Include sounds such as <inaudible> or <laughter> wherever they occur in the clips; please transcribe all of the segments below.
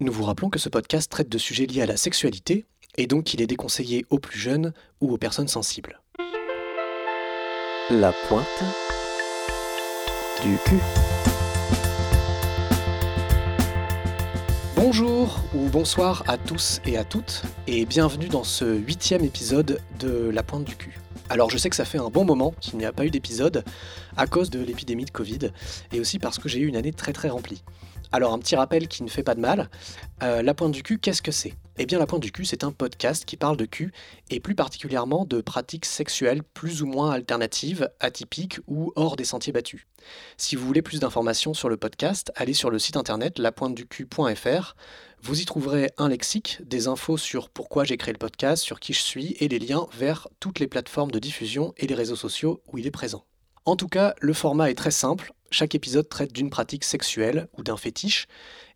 Nous vous rappelons que ce podcast traite de sujets liés à la sexualité et donc qu'il est déconseillé aux plus jeunes ou aux personnes sensibles. La pointe du cul. Bonjour ou bonsoir à tous et à toutes et bienvenue dans ce huitième épisode de La pointe du cul. Alors je sais que ça fait un bon moment qu'il n'y a pas eu d'épisode à cause de l'épidémie de Covid et aussi parce que j'ai eu une année très très remplie. Alors un petit rappel qui ne fait pas de mal, euh, La Pointe du cul, qu'est-ce que c'est? Eh bien La Pointe du cul, c'est un podcast qui parle de cul et plus particulièrement de pratiques sexuelles plus ou moins alternatives, atypiques ou hors des sentiers battus. Si vous voulez plus d'informations sur le podcast, allez sur le site internet lapointeducul.fr. Vous y trouverez un lexique, des infos sur pourquoi j'ai créé le podcast, sur qui je suis et les liens vers toutes les plateformes de diffusion et les réseaux sociaux où il est présent. En tout cas, le format est très simple, chaque épisode traite d'une pratique sexuelle ou d'un fétiche,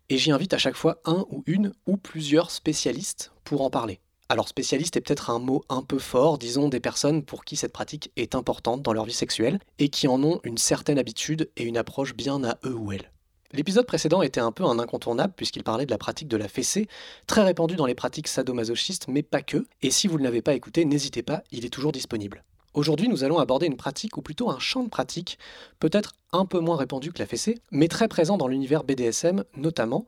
et j'y invite à chaque fois un ou une ou plusieurs spécialistes pour en parler. Alors spécialiste est peut-être un mot un peu fort, disons des personnes pour qui cette pratique est importante dans leur vie sexuelle et qui en ont une certaine habitude et une approche bien à eux ou elles. L'épisode précédent était un peu un incontournable puisqu'il parlait de la pratique de la fessée, très répandue dans les pratiques sadomasochistes mais pas que, et si vous ne l'avez pas écouté, n'hésitez pas, il est toujours disponible. Aujourd'hui, nous allons aborder une pratique, ou plutôt un champ de pratique, peut-être un peu moins répandu que la fessée, mais très présent dans l'univers BDSM notamment.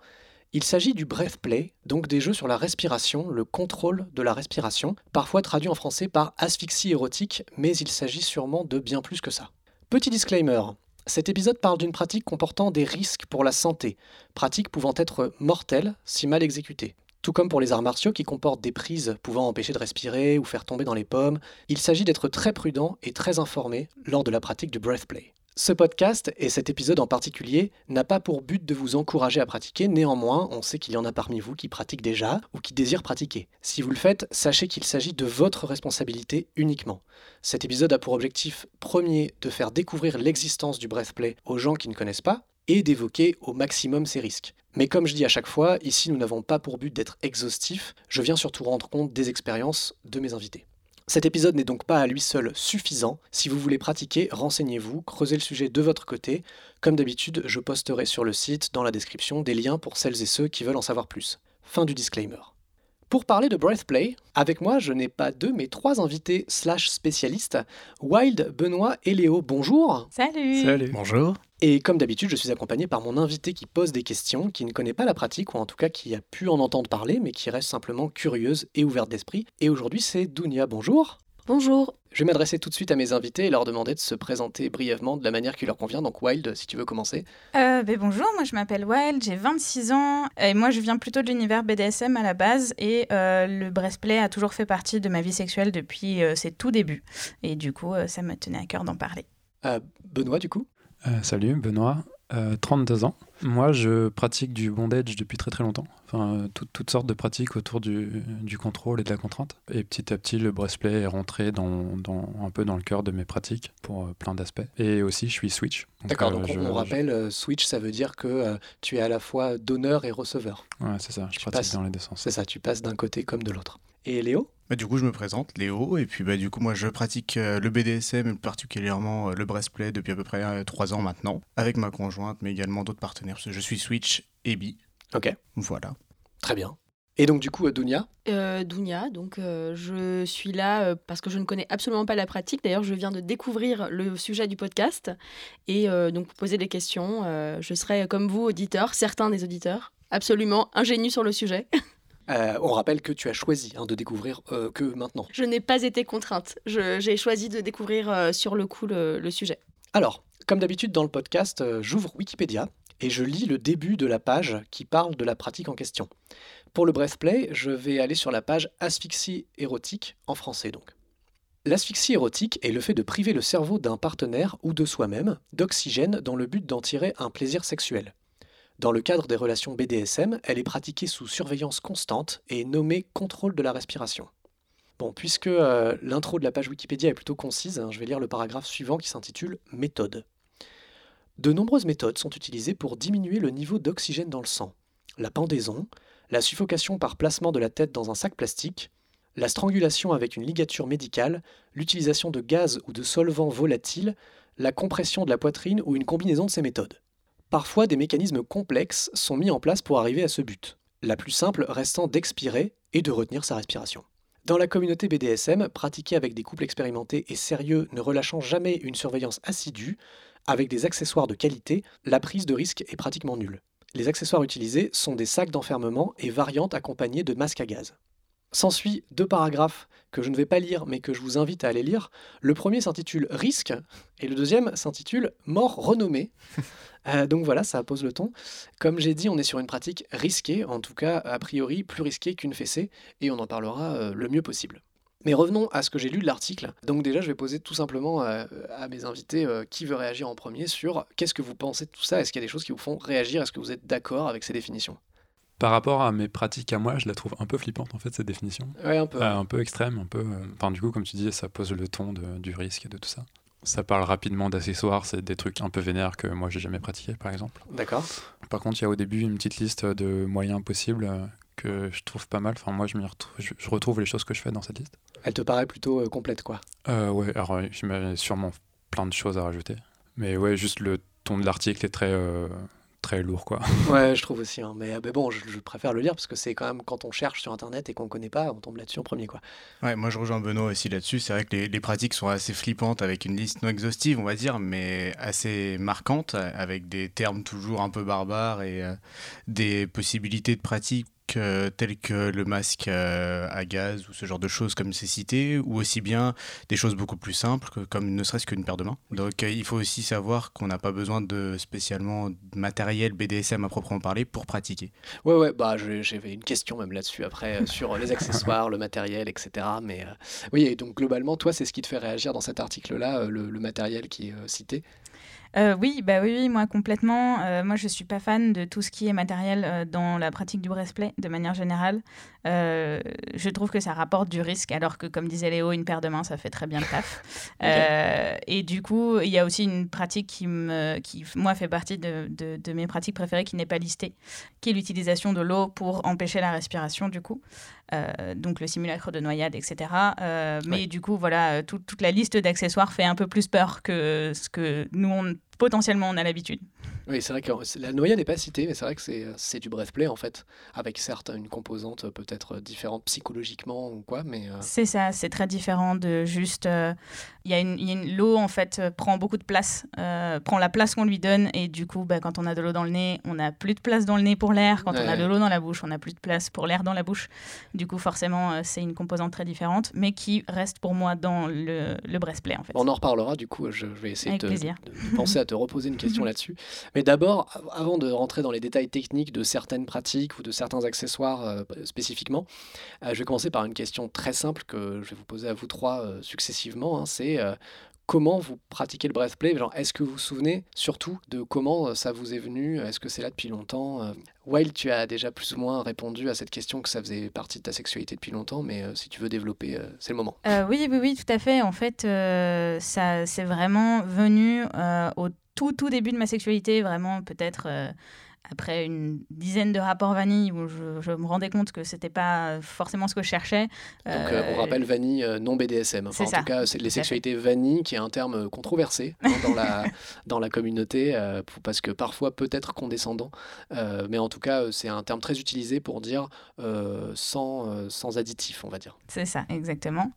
Il s'agit du breath play, donc des jeux sur la respiration, le contrôle de la respiration, parfois traduit en français par asphyxie érotique, mais il s'agit sûrement de bien plus que ça. Petit disclaimer, cet épisode parle d'une pratique comportant des risques pour la santé, pratique pouvant être mortelle si mal exécutée. Tout comme pour les arts martiaux qui comportent des prises pouvant empêcher de respirer ou faire tomber dans les pommes, il s'agit d'être très prudent et très informé lors de la pratique du breathplay. Ce podcast, et cet épisode en particulier, n'a pas pour but de vous encourager à pratiquer, néanmoins, on sait qu'il y en a parmi vous qui pratiquent déjà ou qui désirent pratiquer. Si vous le faites, sachez qu'il s'agit de votre responsabilité uniquement. Cet épisode a pour objectif premier de faire découvrir l'existence du breathplay aux gens qui ne connaissent pas, et d'évoquer au maximum ces risques. Mais comme je dis à chaque fois, ici nous n'avons pas pour but d'être exhaustif, je viens surtout rendre compte des expériences de mes invités. Cet épisode n'est donc pas à lui seul suffisant. Si vous voulez pratiquer, renseignez-vous, creusez le sujet de votre côté. Comme d'habitude, je posterai sur le site, dans la description, des liens pour celles et ceux qui veulent en savoir plus. Fin du disclaimer. Pour parler de Breathplay, avec moi, je n'ai pas deux, mais trois invités slash spécialistes. Wild, Benoît et Léo, bonjour. Salut. Salut. Bonjour. Et comme d'habitude, je suis accompagné par mon invité qui pose des questions, qui ne connaît pas la pratique, ou en tout cas qui a pu en entendre parler, mais qui reste simplement curieuse et ouverte d'esprit. Et aujourd'hui, c'est Dounia. Bonjour. Bonjour. Je vais m'adresser tout de suite à mes invités et leur demander de se présenter brièvement de la manière qui leur convient. Donc Wild, si tu veux commencer. Euh, ben bonjour, moi je m'appelle Wild, j'ai 26 ans et moi je viens plutôt de l'univers BDSM à la base et euh, le breastplay a toujours fait partie de ma vie sexuelle depuis euh, ses tout débuts. Et du coup, euh, ça me tenait à cœur d'en parler. Euh, Benoît, du coup? Euh, salut, Benoît, euh, 32 ans. Moi, je pratique du bondage depuis très très longtemps. Enfin, euh, tout- toutes sortes de pratiques autour du, du contrôle et de la contrainte. Et petit à petit, le breastplay est rentré dans, dans- un peu dans le cœur de mes pratiques pour euh, plein d'aspects. Et aussi, je suis switch. D'accord, euh, donc je- on, on rappelle, euh, Switch, ça veut dire que euh, tu es à la fois donneur et receveur. je- Ouais, c'est ça, je tu pratique passes- dans les deux sens. C'est ça, tu passes d'un côté comme de l'autre. Et Léo? Bah, du coup, je me présente, Léo, et puis bah, du coup, moi, je pratique euh, le BDSM, et particulièrement euh, le breastplay depuis à peu près euh, trois ans maintenant, avec ma conjointe, mais également d'autres partenaires, parce que je suis Switch et Bi. Ok, Voilà. très bien. Et donc du coup, euh, Dounia Euh, Dounia, donc euh, je suis là euh, parce que je ne connais absolument pas la pratique. D'ailleurs, je viens de découvrir le sujet du podcast et euh, donc poser des questions. Euh, je serai comme vous, auditeur, certains des auditeurs, absolument ingénus sur le sujet. <laughs> Euh, on rappelle que tu as choisi hein, de découvrir euh, que maintenant. Je n'ai pas été contrainte. J'ai choisi de découvrir euh, sur le coup le, le sujet. Alors, comme d'habitude dans le podcast, j'ouvre Wikipédia et je lis le début de la page qui parle de la pratique en question. Pour le breathplay, je vais aller sur la page asphyxie érotique, en français donc. L'asphyxie érotique est le fait de priver le cerveau d'un partenaire ou de soi-même d'oxygène dans le but d'en tirer un plaisir sexuel. Dans le cadre des relations BDSM, elle est pratiquée sous surveillance constante et nommée contrôle de la respiration. Bon, puisque euh, l'intro de la page Wikipédia est plutôt concise, hein, je vais lire le paragraphe suivant qui s'intitule Méthode. De nombreuses méthodes sont utilisées pour diminuer le niveau d'oxygène dans le sang. La pendaison, la suffocation par placement de la tête dans un sac plastique, la strangulation avec une ligature médicale, l'utilisation de gaz ou de solvants volatiles, la compression de la poitrine ou une combinaison de ces méthodes. Parfois, des mécanismes complexes sont mis en place pour arriver à ce but. la plus simple restant d'expirer et de retenir sa respiration. Dans la communauté BDSM, pratiquer avec des couples expérimentés et sérieux ne relâchant jamais une surveillance assidue, avec des accessoires de qualité, la prise de risque est pratiquement nulle. Les accessoires utilisés sont des sacs d'enfermement et variantes accompagnées de masques à gaz. S'ensuit deux paragraphes que je ne vais pas lire mais que je vous invite à aller lire. Le premier s'intitule Risque et le deuxième s'intitule Mort renommée. <laughs> Euh, donc voilà, ça pose le ton. Comme j'ai dit, on est sur une pratique risquée, en tout cas a priori plus risquée qu'une fessée, et on en parlera euh, le mieux possible. Mais revenons à ce que j'ai lu de l'article. Donc déjà, je vais poser tout simplement euh, à mes invités qui veut réagir en premier sur qu'est-ce que vous pensez de tout ça? Est-ce qu'il y a des choses qui vous font réagir? Est-ce que vous êtes d'accord avec ces définitions? Par rapport à mes pratiques à moi, je la trouve un peu flippante en fait cette définition. Ouais, un peu. Euh, un peu extrême, un peu. Euh, enfin, du coup, comme tu dis, ça pose le ton du risque et de tout ça. Ça parle rapidement d'accessoires, c'est des trucs un peu vénères que moi j'ai jamais pratiqué par exemple. D'accord. Par contre, il y a au début une petite liste de moyens possibles euh, que je trouve pas mal. Enfin, moi je, retrouve, je, retrouve les choses que je fais dans cette liste. Elle te paraît plutôt complète quoi euh, Ouais, alors j'ai sûrement plein de choses à rajouter. Mais ouais, juste le ton de l'article est très très lourd quoi. <laughs> Ouais, je trouve aussi. Hein. Mais, bon, je, préfère le lire parce que c'est quand même quand on cherche sur internet et qu'on connaît pas, on tombe là-dessus en premier quoi. Ouais, moi je rejoins Benoît aussi là-dessus. C'est vrai que les, pratiques sont assez flippantes avec une liste non exhaustive, on va dire, mais assez marquante avec des termes toujours un peu barbares et euh, des possibilités de pratique tels que le masque euh, à gaz ou ce genre de choses comme c'est cité, ou aussi bien des choses beaucoup plus simples comme ne serait-ce qu'une paire de mains. Donc euh, il faut aussi savoir qu'on n'a pas besoin de spécialement de matériel BDSM à proprement parler pour pratiquer. Ouais ouais bah j'avais une question même là-dessus après euh, sur les accessoires, le matériel, etc. Mais oui et donc globalement toi c'est ce qui te fait réagir dans cet article-là, le, le, matériel qui est cité? Euh, oui, bah oui, moi complètement. Euh, moi, je suis pas fan de tout ce qui est matériel euh, dans la pratique du breastplay de manière générale. je trouve que ça rapporte du risque, alors que, comme disait Léo, une paire de mains, ça fait très bien le taf. <laughs> et du coup, il y a aussi une pratique qui, me, qui moi, fait partie de, de, de mes pratiques préférées qui n'est pas listée, qui est l'utilisation de l'eau pour empêcher la respiration, du coup. Donc le simulacre de noyade, etc. Mais du coup, voilà, toute la liste d'accessoires fait un peu plus peur que ce que nous, on potentiellement on a l'habitude. Oui, c'est vrai que la noyade n'est pas citée, mais c'est vrai que c'est du breastplay en fait, avec certes une composante peut-être différente psychologiquement ou quoi, mais... Euh, c'est ça, c'est très différent de juste... Euh, y a une, l'eau en fait euh, prend beaucoup de place, prend la place qu'on lui donne, et du coup, bah, quand on a de l'eau dans le nez, on n'a plus de place dans le nez pour l'air, quand on a de l'eau dans la bouche, on n'a plus de place pour l'air dans la bouche. Du coup, forcément, c'est une composante très différente, mais qui reste pour moi dans le, le breastplay en fait. On en reparlera, du coup, je vais essayer de, de penser à te reposer une question <laughs> là-dessus. Mais d'abord, avant de rentrer dans les détails techniques de certaines pratiques ou de certains accessoires euh, spécifiquement, euh, je vais commencer par une question très simple que je vais vous poser à vous trois euh, successivement. Hein. c'est comment vous pratiquez le breastplay Est-ce que vous vous souvenez surtout de comment ça vous est venu? Est-ce que c'est là depuis longtemps? Wild, tu as déjà plus ou moins répondu à cette question que ça faisait partie de ta sexualité depuis longtemps, mais si tu veux développer, c'est le moment. oui, oui, oui, tout à fait. En fait, ça c'est vraiment venu au tout, tout début de ma sexualité, vraiment peut-être euh, après une dizaine de rapports vanille où je, me rendais compte que c'était pas forcément ce que je cherchais. Donc euh, on euh, rappelle vanille euh, non BDSM. Enfin, en tout cas, c'est les sexualités vanille qui est un terme controversé hein, dans, la, <laughs> dans la communauté parce que parfois peut être condescendant. mais en tout cas, c'est un terme très utilisé pour dire sans, sans additif, on va dire. C'est ça, exactement.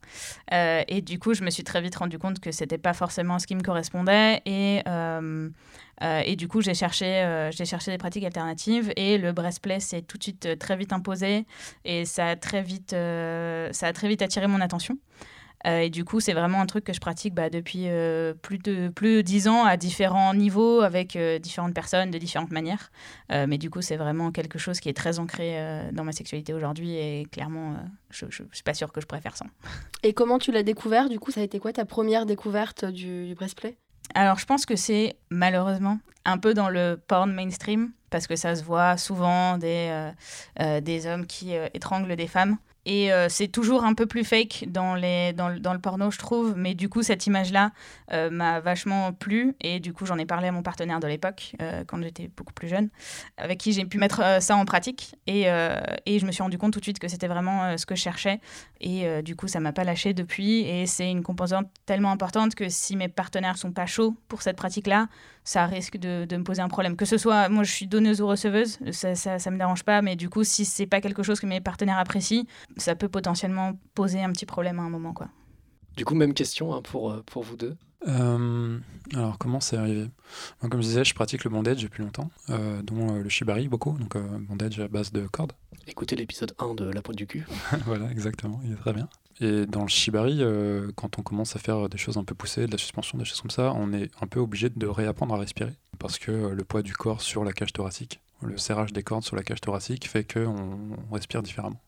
et du coup, je me suis très vite rendu compte que c'était pas forcément ce qui me correspondait et euh, et du coup, j'ai cherché, euh, j'ai cherché des pratiques alternatives et le breastplay s'est tout de suite euh, très vite imposé et ça a très vite, ça a très vite attiré mon attention. et du coup, c'est vraiment un truc que je pratique bah, depuis plus de plus de 10 ans à différents niveaux avec différentes personnes de différentes manières. mais du coup, c'est vraiment quelque chose qui est très ancré dans ma sexualité aujourd'hui et clairement, je ne suis pas sûre que je pourrais faire sans. Et comment tu l'as découvert? Du coup, ça a été quoi ta première découverte du, du breastplay alors, je pense que c'est malheureusement un peu dans le porn mainstream, parce que ça se voit souvent des, euh, euh, hommes qui euh, étranglent des femmes. Et euh, c'est toujours un peu plus fake dans, les, dans, le, dans, le porno, je trouve. Mais du coup, cette image-là euh, m'a vachement plu. Et du coup, j'en ai parlé à mon partenaire de l'époque, euh, quand j'étais beaucoup plus jeune, avec qui j'ai pu mettre ça en pratique. Et, et, je me suis rendu compte tout de suite que c'était vraiment ce que je cherchais. Et du coup, ça m'a pas lâché depuis. Et c'est une composante tellement importante que si mes partenaires sont pas chauds pour cette pratique-là, ça risque de, me poser un problème. Que ce soit, moi je suis donneuse ou receveuse, ça, ça, me dérange pas, mais du coup, si c'est pas quelque chose que mes partenaires apprécient, ça peut potentiellement poser un petit problème à un moment, quoi. Du coup, même question hein, pour, euh, pour vous deux. Euh, alors, comment c'est arrivé? Comme je disais, je pratique le bondage depuis longtemps, euh, dont le shibari beaucoup, donc bondage à base de cordes. Écoutez l'épisode 1 de La pointe du cul. <laughs> voilà, exactement, il est très bien. Et dans le shibari, quand on commence à faire des choses un peu poussées, de la suspension, des choses comme ça, on est un peu obligé de réapprendre à respirer, parce que le poids du corps sur la cage thoracique, le serrage des cordes sur la cage thoracique fait qu'on respire différemment.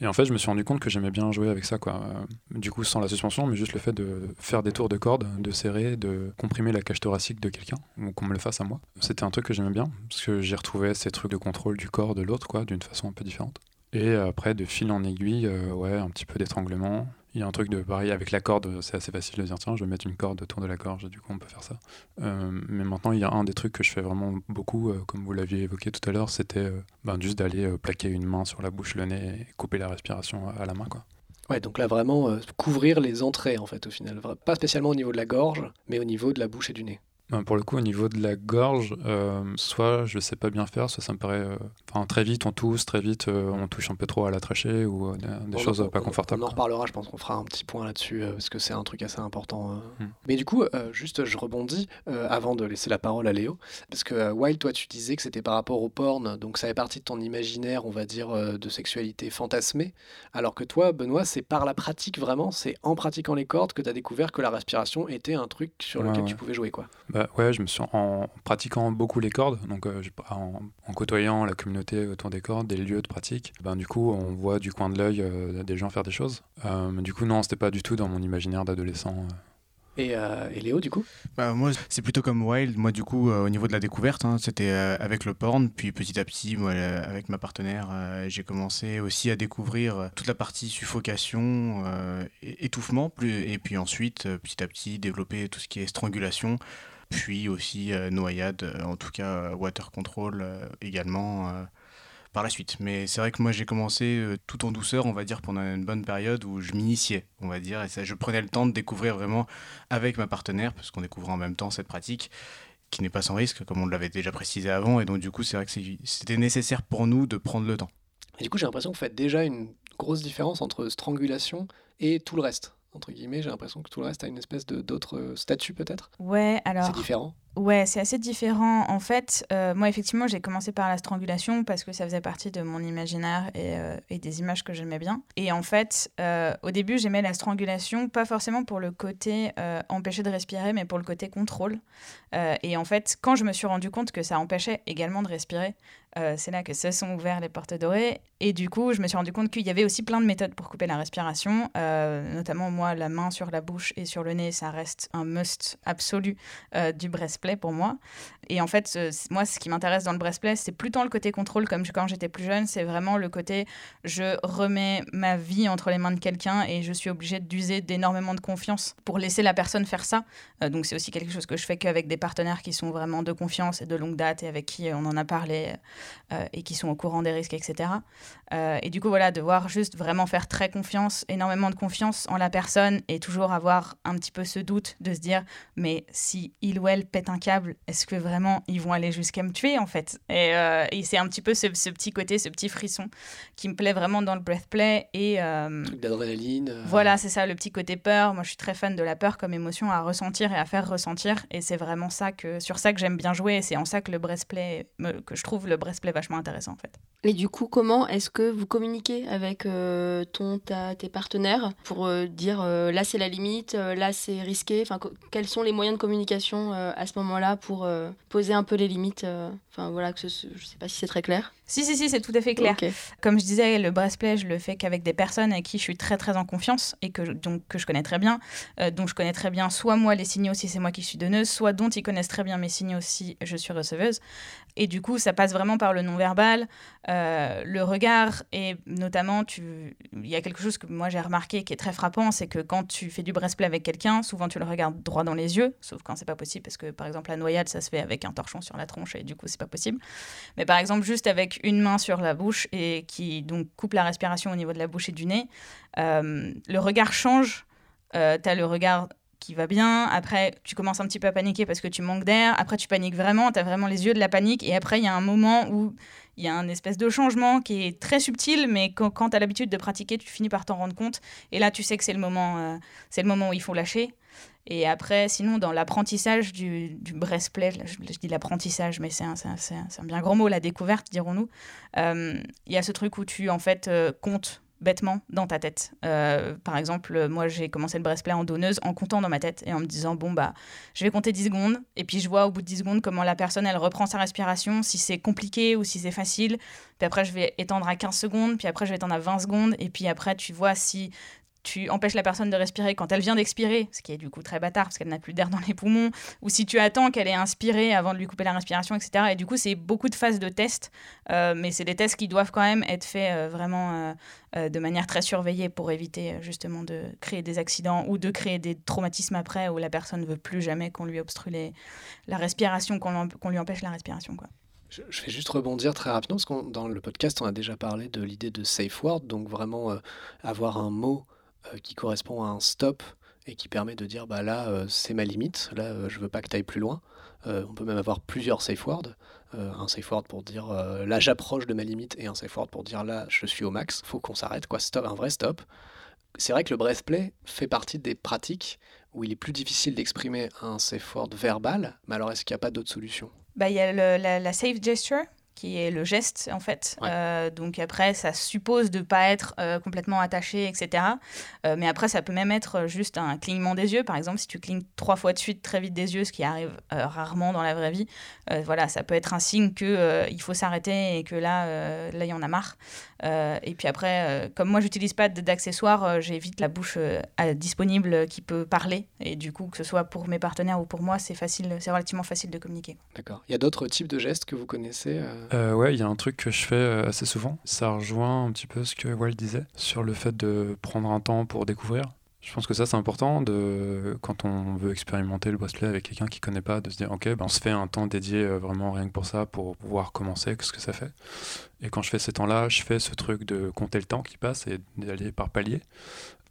Et en fait, je me suis rendu compte que j'aimais bien jouer avec ça, quoi. Du coup, sans la suspension, mais juste le fait de faire des tours de corde, de serrer, de comprimer la cage thoracique de quelqu'un, ou qu'on me le fasse à moi. C'était un truc que j'aimais bien, parce que j'y retrouvais ces trucs de contrôle du corps de l'autre, quoi, d'une façon un peu différente. Et après, de fil en aiguille, euh, ouais, un petit peu d'étranglement, il y a un truc de pareil avec la corde, c'est assez facile de dire tiens, je vais mettre une corde autour de la gorge, du coup on peut faire ça. Euh, mais maintenant, il y a un des trucs que je fais vraiment beaucoup, euh, comme vous l'aviez évoqué tout à l'heure, c'était euh, ben, juste d'aller plaquer une main sur la bouche, le nez et couper la respiration à la main. Quoi. Ouais, donc là vraiment couvrir les entrées en fait au final. Pas spécialement au niveau de la gorge, mais au niveau de la bouche et du nez. Ben, pour le coup, au niveau de la gorge, euh, soit je sais pas bien faire, soit ça me paraît. Euh, enfin, très vite on tousse, très vite euh, on touche un peu trop à la trachée ou des, choses pas confortables. On en reparlera, je pense qu'on fera un petit point là-dessus parce que c'est un truc assez important. Hmm. Mais du coup, juste je rebondis avant de laisser la parole à Léo, parce que Wild, toi tu disais que c'était par rapport au porn, donc ça fait partie de ton imaginaire, on va dire, de sexualité fantasmée, alors que toi, Benoît, c'est par la pratique vraiment, c'est en pratiquant les cordes que tu as découvert que la respiration était un truc sur lequel tu pouvais jouer, quoi. Bah, ouais, je me suis en pratiquant beaucoup les cordes, donc euh, en, côtoyant la communauté autour des cordes, des lieux de pratique, ben, du coup, on voit du coin de l'œil euh, des gens faire des choses. Euh, du coup, non, c'était pas du tout dans mon imaginaire d'adolescent. Et, Léo, du coup? Bah, Moi, c'est plutôt comme Wild. Moi, du coup, au niveau de la découverte, hein, c'était avec le porn. Puis petit à petit, moi, avec ma partenaire, j'ai commencé aussi à découvrir toute la partie suffocation, étouffement. Plus, et puis ensuite, petit à petit, développer tout ce qui est strangulation puis aussi euh, noyade, euh, en tout cas euh, water control également par la suite. Mais c'est vrai que moi j'ai commencé tout en douceur, on va dire, pendant une bonne période où je m'initiais, on va dire, et je prenais le temps de découvrir vraiment avec ma partenaire, parce qu'on découvre en même temps cette pratique qui n'est pas sans risque, comme on l'avait déjà précisé avant, et donc du coup c'est vrai que c'était nécessaire pour nous de prendre le temps. Et du coup j'ai l'impression que vous faites déjà une grosse différence entre strangulation et tout le reste entre guillemets. J'ai l'impression que tout le reste a une espèce de d'autres statuts peut-être. Ouais, alors. C'est différent. Ouais, c'est assez différent. En fait, euh, moi, effectivement, j'ai commencé par la strangulation parce que ça faisait partie de mon imaginaire et, euh, et des images que j'aimais bien. Et en fait, euh, au début, j'aimais la strangulation, pas forcément pour le côté empêcher de respirer, mais pour le côté contrôle. et en fait, quand je me suis rendu compte que ça empêchait également de respirer, c'est là que se sont ouvertes les portes dorées. Et du coup, je me suis rendu compte qu'il y avait aussi plein de méthodes pour couper la respiration. notamment, moi, la main sur la bouche et sur le nez, ça reste un must absolu du breastplay pour moi. Et en fait, moi, ce qui m'intéresse dans le breastplay, c'est plus tant le côté contrôle comme quand j'étais plus jeune, c'est vraiment le côté je remets ma vie entre les mains de quelqu'un et je suis obligée d'user d'énormément de confiance pour laisser la personne faire ça. Euh, donc c'est aussi quelque chose que je fais qu'avec des partenaires qui sont vraiment de confiance et de longue date et avec qui on en a parlé euh, et qui sont au courant des risques, etc. Euh, et du coup, voilà, devoir juste vraiment faire très confiance, énormément de confiance en la personne et toujours avoir un petit peu ce doute de se dire mais si il ou elle pète un câble, est-ce que vraiment ils vont aller jusqu'à me tuer en fait? Et, euh, et c'est un petit peu ce, petit côté, ce petit frisson qui me plaît vraiment dans le breathplay. Et, euh, Truc d'adrénaline. Voilà, c'est ça, le petit côté peur. Moi je suis très fan de la peur comme émotion à ressentir et à faire ressentir. Et c'est vraiment ça que, sur ça que j'aime bien jouer. Et c'est en ça que le breastplay, que je trouve le breastplay vachement intéressant en fait. Et du coup, comment est-ce que vous communiquez avec ton, ta, tes partenaires pour dire là c'est la limite, là c'est risqué? Enfin, Quels sont les moyens de communication à ce moment moment-là pour euh, poser un peu les limites. Euh, enfin voilà, que je sais pas si c'est très clair. Si, si, si, c'est tout à fait clair. Comme je disais, le breastplay, je le fais qu'avec des personnes avec qui je suis très, très en confiance et que, donc, que je connais très bien. Euh, donc, je connais très bien soit moi les signaux si c'est moi qui suis donneuse, soit dont ils connaissent très bien mes signaux si je suis receveuse. Et du coup, ça passe vraiment par le non-verbal, euh, le regard, et notamment, il y a quelque chose que moi j'ai remarqué qui est très frappant, c'est que quand tu fais du breastplay avec quelqu'un, souvent tu le regardes droit dans les yeux, sauf quand c'est pas possible, parce que par exemple, la noyade, ça se fait avec un torchon sur la tronche, et du coup, c'est pas possible. Mais par exemple, juste avec une main sur la bouche et qui donc coupe la respiration au niveau de la bouche et du nez, euh, le regard change. Euh, tu as le regard qui va bien. Après, tu commences un petit peu à paniquer parce que tu manques d'air. Après, tu paniques vraiment, tu as vraiment les yeux de la panique. Et après, il y a un moment où il y a un espèce de changement qui est très subtil, mais quand, quand tu as l'habitude de pratiquer, tu finis par t'en rendre compte. Et là, tu sais que c'est le, moment, euh, c'est le moment où il faut lâcher. Et après, sinon, dans l'apprentissage du, du breastplay, je, dis l'apprentissage, mais c'est un, bien grand mot, la découverte, dirons-nous. Euh, Il y a ce truc où tu, en fait, euh, comptes bêtement dans ta tête. Euh, par exemple, moi, j'ai commencé le breastplay en donneuse en comptant dans ma tête et en me disant, bon, bah, je vais compter 10 secondes. Et puis, je vois au bout de 10 secondes comment la personne, elle reprend sa respiration, si c'est compliqué ou si c'est facile. Puis après, je vais étendre à 15 secondes. Puis après, je vais étendre à 20 secondes. Et puis après, tu vois si tu empêches la personne de respirer quand elle vient d'expirer, ce qui est du coup très bâtard parce qu'elle n'a plus d'air dans les poumons, ou si tu attends qu'elle ait inspiré avant de lui couper la respiration, etc. Et du coup, c'est beaucoup de phases de tests, euh, mais c'est des tests qui doivent quand même être faits euh, vraiment euh, de manière très surveillée pour éviter justement de créer des accidents ou de créer des traumatismes après où la personne ne veut plus jamais qu'on lui obstrue la respiration, qu'on lui empêche la respiration. Quoi. Je, vais juste rebondir très rapidement parce que dans le podcast, on a déjà parlé de l'idée de safe word, donc vraiment avoir un mot qui correspond à un stop et qui permet de dire bah là euh, c'est ma limite, là euh, je veux pas que tu ailles plus loin. Euh, on peut même avoir plusieurs safe words, Euh, un safe word pour dire euh, là j'approche de ma limite et un safe word pour dire là je suis au max. Faut qu'on s'arrête quoi, stop, un vrai stop. C'est vrai que le breastplay fait partie des pratiques où il est plus difficile d'exprimer un safe word verbal, mais alors est-ce qu'il n'y a pas d'autres solutions? Bah, Il y a le- la safe gesture qui est le geste en fait. Ouais. Euh, donc après, ça suppose de pas être euh, complètement attaché, etc. Euh, mais après, ça peut même être juste un clignement des yeux. Par exemple, si tu clignes trois fois de suite très vite des yeux, ce qui arrive rarement dans la vraie vie, voilà, ça peut être un signe que il faut s'arrêter et que là, là, il y en a marre. Et puis après, comme moi, j'utilise pas d'accessoires, euh, j'évite la bouche disponible qui peut parler. Et du coup, que ce soit pour mes partenaires ou pour moi, c'est facile, c'est relativement facile de communiquer. D'accord. Il y a d'autres types de gestes que vous connaissez euh ouais, il y a un truc que je fais euh, assez souvent. Ça rejoint un petit peu ce que Walt disait sur le fait de prendre un temps pour découvrir. Je pense que ça c'est important de quand on veut expérimenter le bracelet avec quelqu'un qui connaît pas, de se dire ok, ben, on se fait un temps dédié euh, vraiment rien que pour ça, pour pouvoir commencer, qu'est-ce que ça fait. Et quand je fais ces temps-là, je fais ce truc de compter le temps qui passe et d'aller par palier.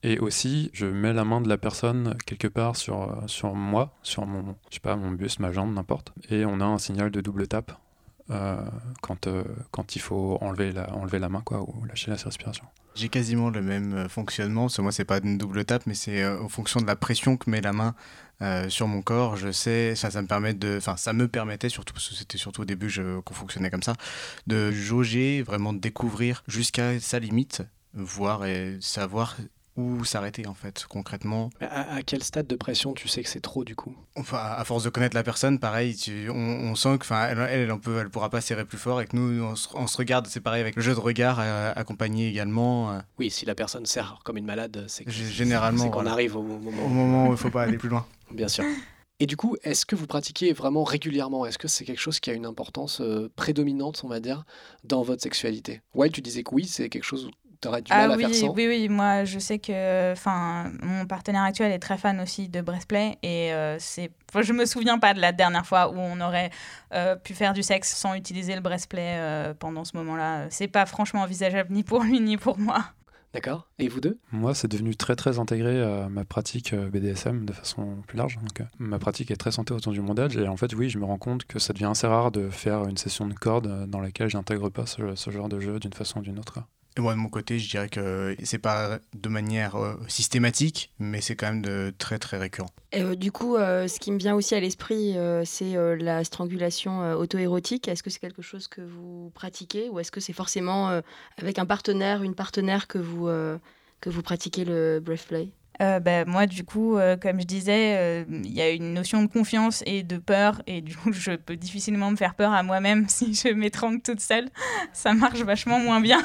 Et aussi, je mets la main de la personne quelque part sur, sur moi, sur mon, je sais pas, mon buste, ma jambe, n'importe. Et on a un signal de double tape quand, euh, quand il faut enlever la, enlever la main quoi, ou lâcher la respiration. J'ai quasiment le même euh, fonctionnement. Parce que moi, c'est pas une double tape, mais c'est euh, en fonction de la pression que met la main euh, sur mon corps. Je sais, ça, ça me permet de, ça me permettait surtout parce que c'était surtout au début qu'on fonctionnait comme ça, de jauger, vraiment de découvrir jusqu'à sa limite, voir et savoir où s'arrêter en fait concrètement. À, à quel stade de pression tu sais que c'est trop du coup? Enfin, à force de connaître la personne, pareil, tu- on, on sent que, enfin, elle, elle, peut, elle pourra pas serrer plus fort et que nous, on se, on se regarde, c'est pareil avec le jeu de regard euh, accompagné également. euh, Oui, si la personne serre comme une malade, c'est généralement, qu'on arrive au moment. au moment où il faut pas aller plus loin. <laughs> Bien sûr. Et du coup, est-ce que vous pratiquez vraiment régulièrement? Est-ce que c'est quelque chose qui a une importance euh, prédominante, on va dire, dans votre sexualité? Ouais, tu disais que oui, c'est quelque chose aurais du mal Ah à oui, faire sans. oui, oui, moi je sais que enfin mon partenaire actuel est très fan aussi de breastplay et euh, c'est je me souviens pas de la dernière fois où on aurait euh, pu faire du sexe sans utiliser le breastplay euh, pendant ce moment-là. C'est pas franchement envisageable ni pour lui ni pour moi. D'accord Et vous deux? Moi, c'est devenu très très intégré à ma pratique BDSM de façon plus large. Donc, ma pratique est très centrée autour du bondage et en fait, oui, je me rends compte que ça devient assez rare de faire une session de corde dans laquelle j'intègre pas ce, ce genre de jeu d'une façon ou d'une autre. Moi, de mon côté, je dirais que c'est pas de manière euh, systématique, mais c'est quand même de très très récurrent. Euh, du coup, euh, ce qui me vient aussi à l'esprit, c'est la strangulation auto-érotique. Est-ce que c'est quelque chose que vous pratiquez ou est-ce que c'est forcément avec un partenaire, une partenaire que vous, que vous pratiquez le breastplay Euh, bah, moi, du coup, euh, comme je disais, euh, il y a une notion de confiance et de peur, et du coup, <laughs> je peux difficilement me faire peur à moi-même <laughs> si je m'étrangle toute seule. Ça marche vachement moins bien.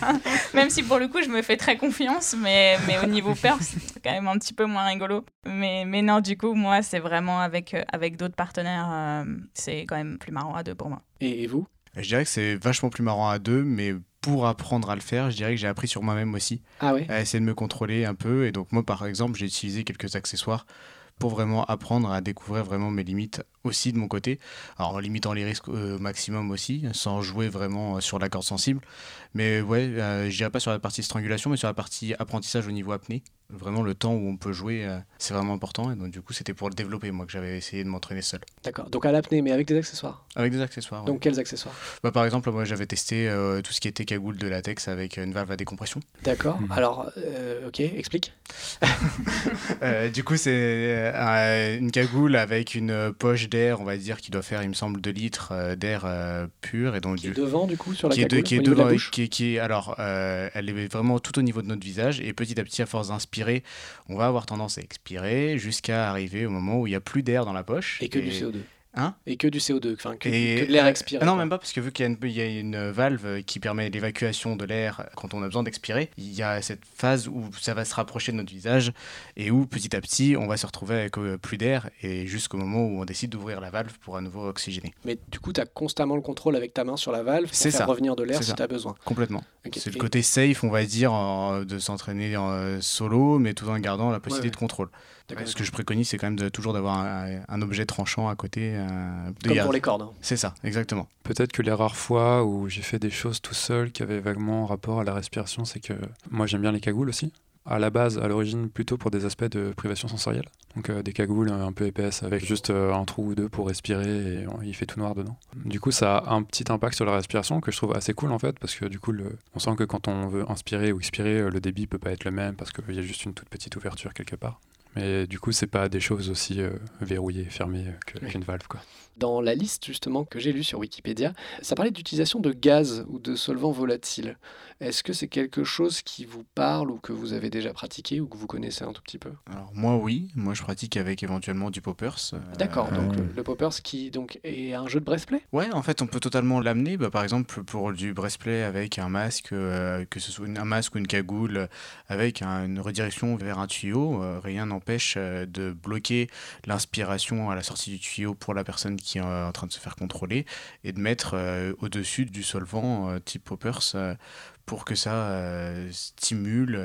<laughs> même si pour le coup, je me fais très confiance, mais, mais au niveau peur, c'est quand même un petit peu moins rigolo. Mais, mais non, du coup, moi, c'est vraiment avec, avec d'autres partenaires, euh, c'est quand même plus marrant à deux pour moi. Et, et vous? Je dirais que c'est vachement plus marrant à deux, mais pour apprendre à le faire, je dirais que j'ai appris sur moi-même aussi, Ah ouais à essayer de me contrôler un peu. Et donc moi, par exemple, j'ai utilisé quelques accessoires pour vraiment apprendre à découvrir vraiment mes limites aussi de mon côté, alors en limitant les risques au maximum aussi, sans jouer vraiment sur la corde sensible. Mais ouais, je dirais pas sur la partie strangulation, mais sur la partie apprentissage au niveau apnée. Vraiment, le temps où on peut jouer, c'est vraiment important. Et donc, du coup, c'était pour le développer, moi, que j'avais essayé de m'entraîner seul. D'accord. Donc, à l'apnée, mais avec des accessoires? Avec des accessoires. Donc, quels accessoires? Bah, Par exemple, moi, j'avais testé tout ce qui était cagoule de latex avec une valve à décompression. D'accord. Mhm. Alors, ok, explique. <laughs> du coup, c'est une cagoule avec une poche d'air, on va dire, qui doit faire, il me semble, 2 litres d'air pur. Et donc, qui est devant, du coup, sur la qui cagoule est, qui est devant, qui, qui est, alors, elle est vraiment tout au niveau de notre visage. Et petit à petit, à force d'inspirer, on va avoir tendance à expirer jusqu'à arriver au moment où il n'y a plus d'air dans la poche. Et que du CO2. Hein et que du CO2, enfin que, de l'air expiré. Non, même pas, parce que vu qu'il y, y, a une valve qui permet l'évacuation de l'air quand on a besoin d'expirer, il y a cette phase où ça va se rapprocher de notre visage et où petit à petit on va se retrouver avec euh, plus d'air et jusqu'au moment où on décide d'ouvrir la valve pour à nouveau oxygéner. Mais du coup, tu as constamment le contrôle avec ta main sur la valve pour faire ça. revenir de l'air si tu as besoin. Complètement. C'est le côté safe, on va dire, de s'entraîner en solo, mais tout en gardant la possibilité de contrôle. Ce que je préconise, c'est quand même de, toujours d'avoir un, objet tranchant à côté. Euh, de Comme pour les cordes. Hein. C'est ça, exactement. Peut-être que les rares fois où j'ai fait des choses tout seul qui avaient vaguement rapport à la respiration, c'est que moi j'aime bien les cagoules aussi. À la base, à l'origine, plutôt pour des aspects de privation sensorielle. Donc euh, des cagoules un peu épaisses avec juste euh, un trou ou deux pour respirer et il fait tout noir dedans. Du coup, ça a un petit impact sur la respiration que je trouve assez cool en fait parce que du coup, le... on sent que quand on veut inspirer ou expirer, le débit peut pas être le même parce qu'il y a juste une toute petite ouverture quelque part. Mais du coup, c'est pas des choses aussi euh, verrouillées, fermées qu'une valve. Quoi. Dans la liste justement que j'ai lue sur Wikipédia, ça parlait d'utilisation de gaz ou de solvants volatiles. Est-ce que c'est quelque chose qui vous parle ou que vous avez déjà pratiqué ou que vous connaissez un tout petit peu? Alors moi oui, moi je pratique avec éventuellement du poppers. Euh, D'accord, donc le, poppers qui donc est un jeu de breastplay Ouais, en fait on peut totalement l'amener. Bah, par exemple pour du breastplay avec un masque, euh, que ce soit un masque ou une cagoule, avec une redirection vers un tuyau, rien n'empêche de bloquer l'inspiration à la sortie du tuyau pour la personne qui est en train de se faire contrôler et de mettre euh, au-dessus du solvant euh, type poppers euh, pour que ça stimule